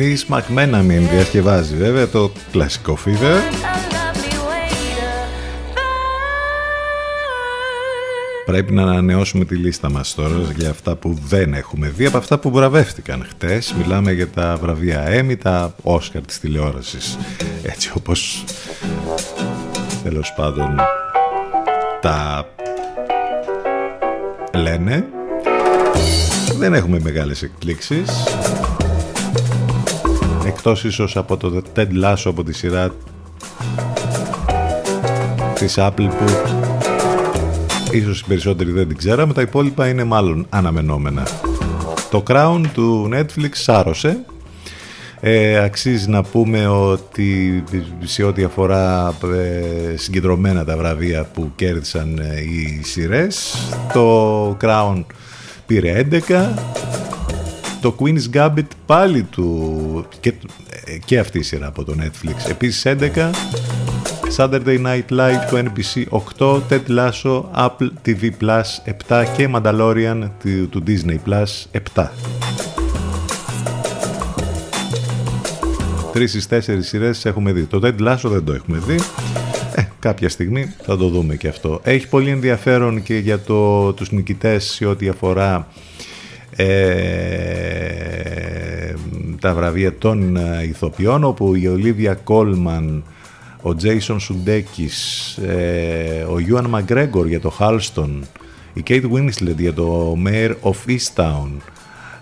C: Σνίς Μακμένα μην διασκευάζει βέβαια το κλασικό Fever. Πρέπει να ανανεώσουμε τη λίστα μας τώρα για αυτά που δεν έχουμε δει από αυτά που βραβεύτηκαν χτες. Μιλάμε για τα βραβεία Emmy, τα Όσκαρ της τηλεόρασης. Έτσι όπως τέλος πάντων τα λένε. Δεν έχουμε μεγάλες εκπλήξεις. Εκτός ίσως από το Ted Lasso από τη σειρά της Apple που ίσως οι περισσότεροι δεν την ξέραμε, τα υπόλοιπα είναι μάλλον αναμενόμενα. Το Crown του Netflix σάρωσε. Ε, αξίζει να πούμε ότι σε ό,τι αφορά ε, συγκεντρωμένα τα βραβεία που κέρδισαν ε, οι σειρές, το Crown πήρε 11, το Queen's Gambit πάλι του και, ε, και αυτή η σειρά από το Netflix επίσης 11 Saturday Night Live του NBC 8 Ted Lasso Apple TV Plus 7 και Mandalorian του, του Disney Plus 7 Τρεις στις τέσσερις σειρές έχουμε δει. Το Ted Lasso δεν το έχουμε δει. Ε, κάποια στιγμή θα το δούμε και αυτό. Έχει πολύ ενδιαφέρον και για το, τους νικητές σε ό,τι αφορά ε, τα βραβεία των ε, ηθοποιών όπου η Ολίβια Κόλμαν ο Τζέισον Σουντέκης ε, ο Ιούαν Μαγκρέγκορ για το Χάλστον η Κέιτ Winslet για το Mayor of Easttown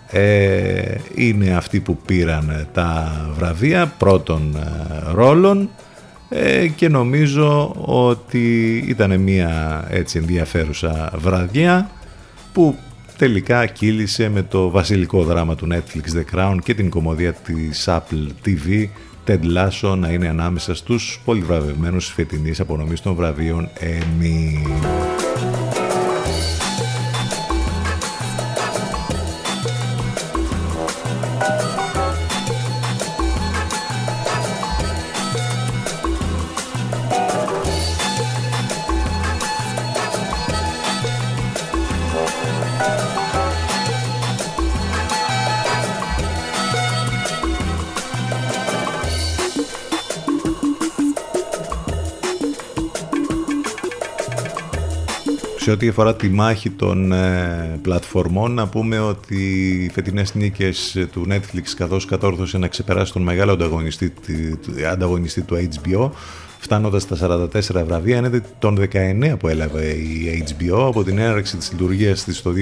C: ε, είναι αυτοί που πήραν τα βραβεία πρώτων ε, ρόλων ε, και νομίζω ότι ήταν μια έτσι ενδιαφέρουσα βραδιά που τελικά κύλησε με το βασιλικό δράμα του Netflix The Crown και την κομμωδία της Apple TV Ted Lasso να είναι ανάμεσα στους πολυβραβευμένους φετινής απονομής των βραβείων Emmy. Σε ό,τι αφορά τη μάχη των ε, πλατφορμών, να πούμε ότι οι φετινές νίκες του Netflix καθώς κατόρθωσε να ξεπεράσει τον μεγάλο ανταγωνιστή, ανταγωνιστή του HBO, φτάνοντας στα 44 βραβεία, είναι τον 19 που έλαβε η HBO από την έναρξη της λειτουργίας της το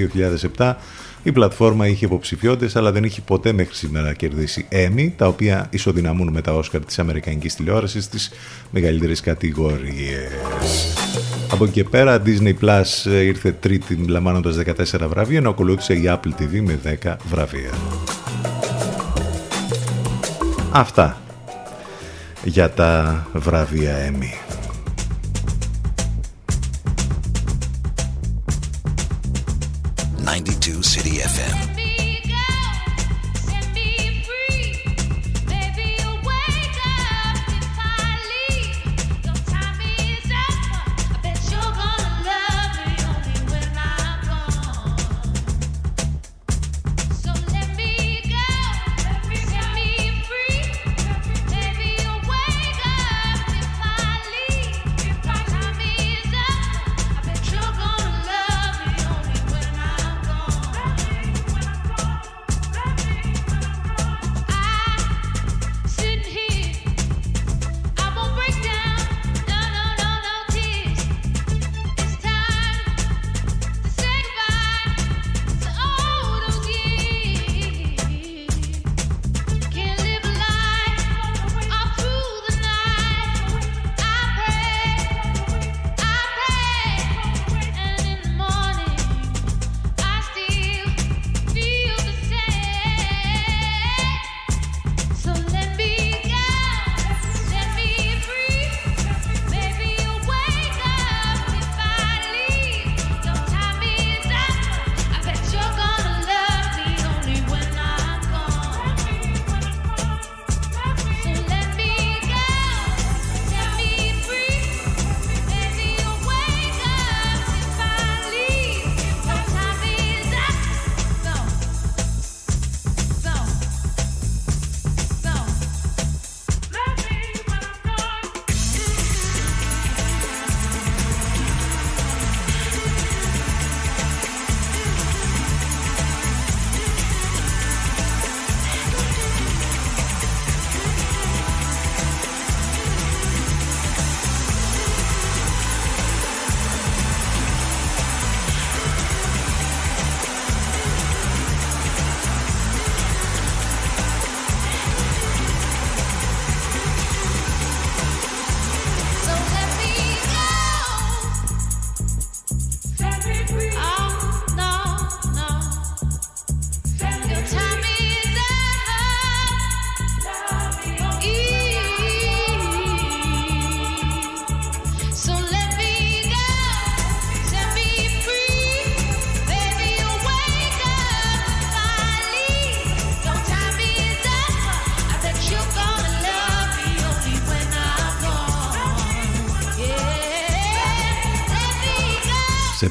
C: 2007. Η πλατφόρμα είχε υποψηφιότητες, αλλά δεν είχε ποτέ μέχρι σήμερα κερδίσει Emmy, τα οποία ισοδυναμούν με τα Όσκαρ της Αμερικανικής τηλεόρασης στις μεγαλύτερες κατηγορίες. Από εκεί και πέρα Disney Plus ήρθε τρίτη λαμβάνοντας 14 βραβεία ενώ ακολούθησε η Apple TV με 10 βραβεία. Αυτά για τα βραβεία Emmy.
G: City FM.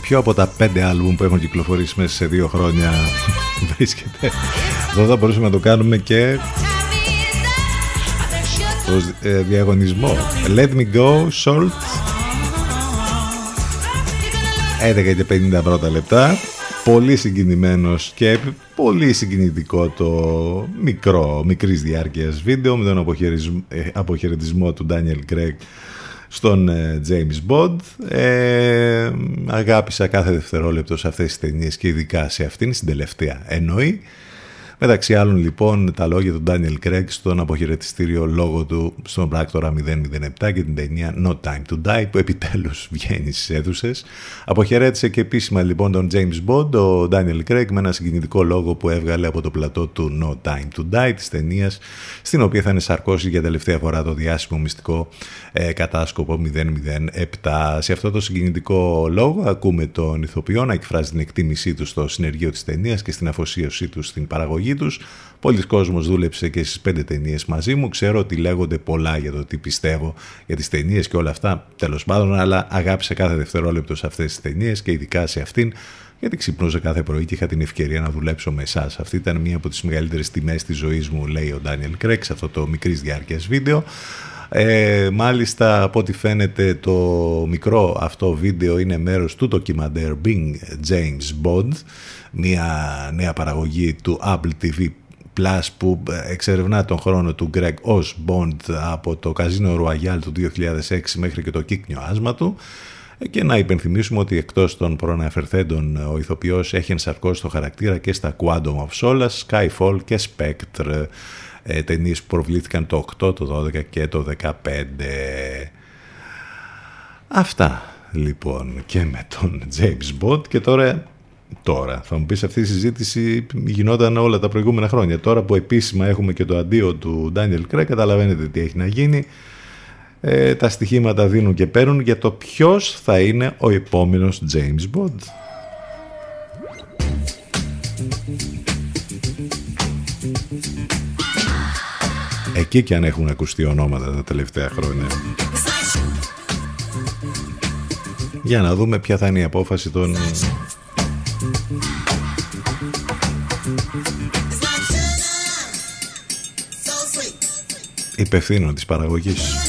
C: Ποιο από τα πέντε άλμπουμ που έχουν κυκλοφορήσει μέσα σε δύο χρόνια βρίσκεται. Εδώ θα μπορούσαμε να το κάνουμε και προς ε, διαγωνισμό. Let me go, Salt. 11 και 50 πρώτα λεπτά. Πολύ συγκινημένος και πολύ συγκινητικό το μικρό, μικρής διάρκειας βίντεο με τον αποχαιρετισμό, ε, αποχαιρετισμό του Daniel Craig στον ε, James Bond. Ε, αγάπησα κάθε δευτερόλεπτο σε αυτές τις ταινίες και ειδικά σε αυτήν, στην τελευταία εννοεί. Μεταξύ άλλων λοιπόν τα λόγια του Daniel Craig στον αποχαιρετιστήριο λόγο του στον πράκτορα 007 και την ταινία No Time to Die που επιτέλους βγαίνει στις αίθουσες. Αποχαιρέτησε και επίσημα λοιπόν τον James Bond, ο Daniel Craig με ένα συγκινητικό λόγο που έβγαλε από το πλατό του No Time to Die της ταινίας, στην οποία θα είναι σαρκώσει για τελευταία φορά το διάσημο μυστικό ε, κατάσκοπο 007. Σε αυτό το συγκινητικό λόγο ακούμε τον ηθοποιό να εκφράζει την εκτίμησή του στο συνεργείο της ταινίας και στην αφοσίωσή του στην παραγωγή τους. Πολλοί κόσμος δούλεψε και στις πέντε ταινίες μαζί μου. Ξέρω ότι λέγονται πολλά για το τι πιστεύω για τις ταινίες και όλα αυτά τέλος πάντων, αλλά αγάπησα κάθε δευτερόλεπτο σε αυτές τις ταινίες και ειδικά σε αυτήν γιατί ξυπνούσα κάθε πρωί και είχα την ευκαιρία να δουλέψω με εσάς. Αυτή ήταν μία από τις μεγαλύτερες τιμές της ζωής μου, λέει ο Ντάνιελ Κρέκ, σε αυτό το μικρής διάρκειας βίντεο. Ε, μάλιστα από ό,τι φαίνεται το μικρό αυτό βίντεο είναι μέρος του ντοκιμαντέρ Bing James Bond μια νέα παραγωγή του Apple TV Plus που εξερευνά τον χρόνο του Greg Osbond από το Casino Royale του 2006 μέχρι και το κύκνιο άσμα του και να υπενθυμίσουμε ότι εκτός των προαναφερθέντων ο ηθοποιός έχει ενσαρκώσει το χαρακτήρα και στα Quantum of Solace, Skyfall και Spectre ε, ταινίες που προβλήθηκαν το 8, το 12 και το 15. Αυτά λοιπόν και με τον James Bond και τώρα Τώρα, θα μου πεις αυτή η συζήτηση γινόταν όλα τα προηγούμενα χρόνια. Τώρα που επίσημα έχουμε και το αντίο του Ντάνιελ Κρέ, καταλαβαίνετε τι έχει να γίνει. Ε, τα στοιχήματα δίνουν και παίρνουν για το ποιος θα είναι ο επόμενος James Bond. Εκεί και αν έχουν ακουστεί ονόματα τα τελευταία χρόνια. Για να δούμε ποια θα είναι η απόφαση των υπευθύνων της παραγωγής.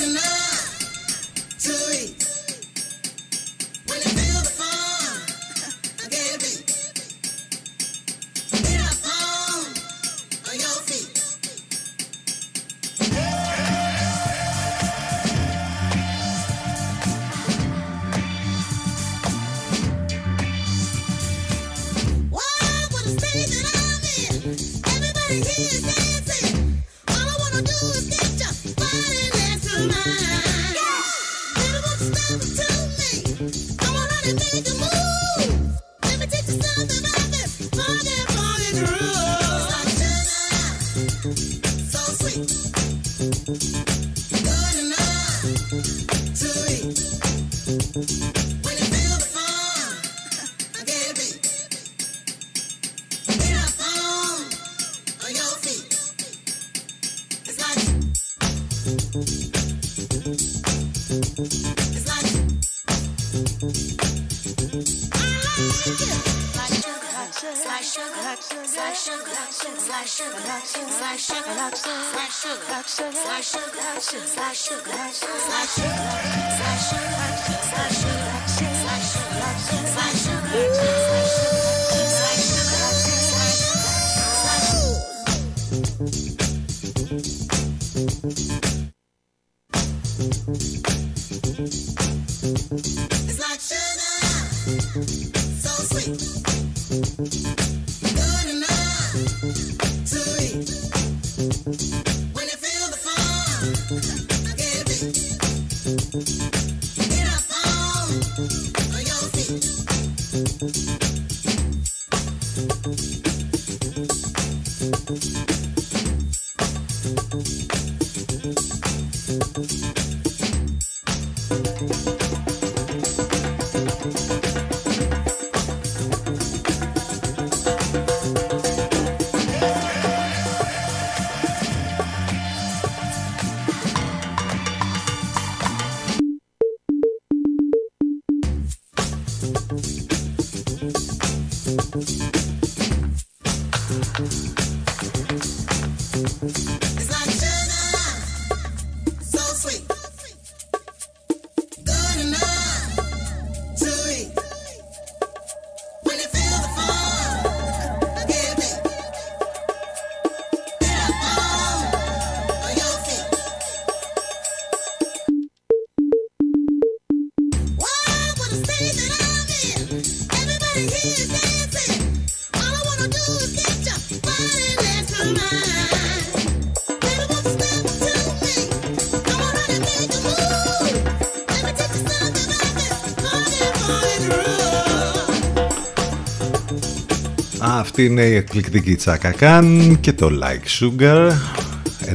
C: Αυτή είναι η εκπληκτική Τσάκα Καν και το Like Sugar.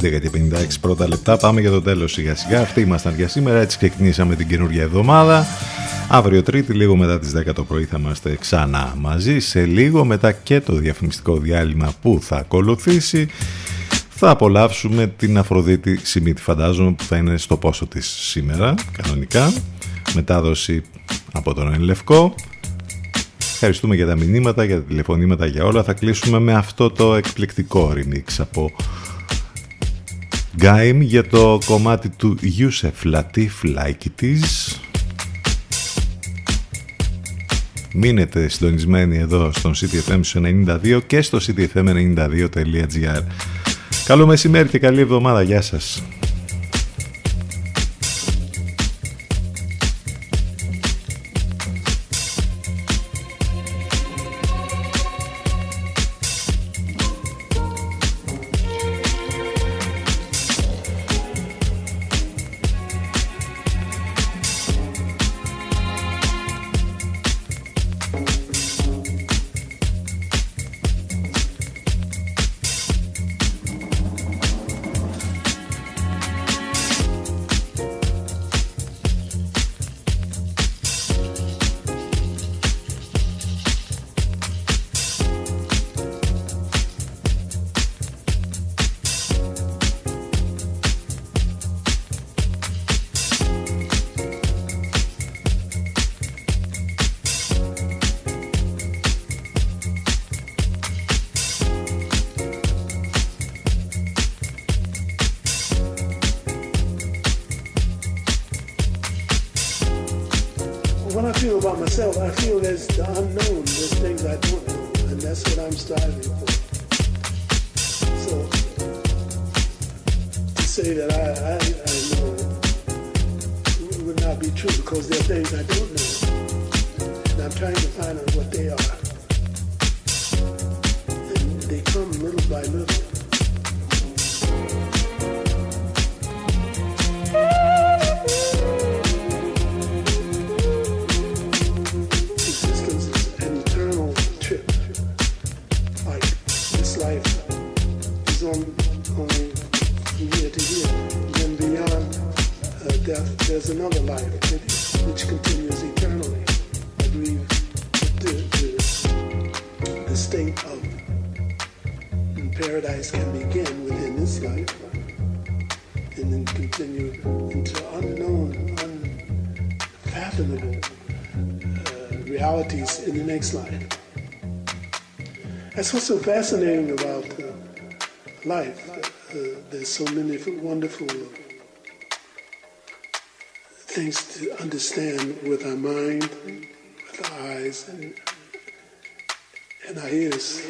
C: 11 και 56 πρώτα λεπτά. Πάμε για το τέλος σιγά σιγά. Αυτοί ήμασταν για σήμερα. Έτσι ξεκινήσαμε την καινούργια εβδομάδα. Αύριο Τρίτη, λίγο μετά τις 10 το πρωί θα είμαστε ξανά μαζί. Σε λίγο μετά και το διαφημιστικό διάλειμμα που θα ακολουθήσει. Θα απολαύσουμε την Αφροδίτη Σιμίτη φαντάζομαι που θα είναι στο πόσο της σήμερα κανονικά. Μετάδοση από τον Ενλευκό. Ευχαριστούμε για τα μηνύματα, για τα τηλεφωνήματα, για όλα. Θα κλείσουμε με αυτό το εκπληκτικό remix από Gaim για το κομμάτι του Yusef Latif Like It Is. Μείνετε συντονισμένοι εδώ στον CTFM 92 και στο ctfm92.gr. Καλό μεσημέρι και καλή εβδομάδα. Γεια σας.
Q: There's so many wonderful things to understand with our mind, with our eyes, and, and our ears.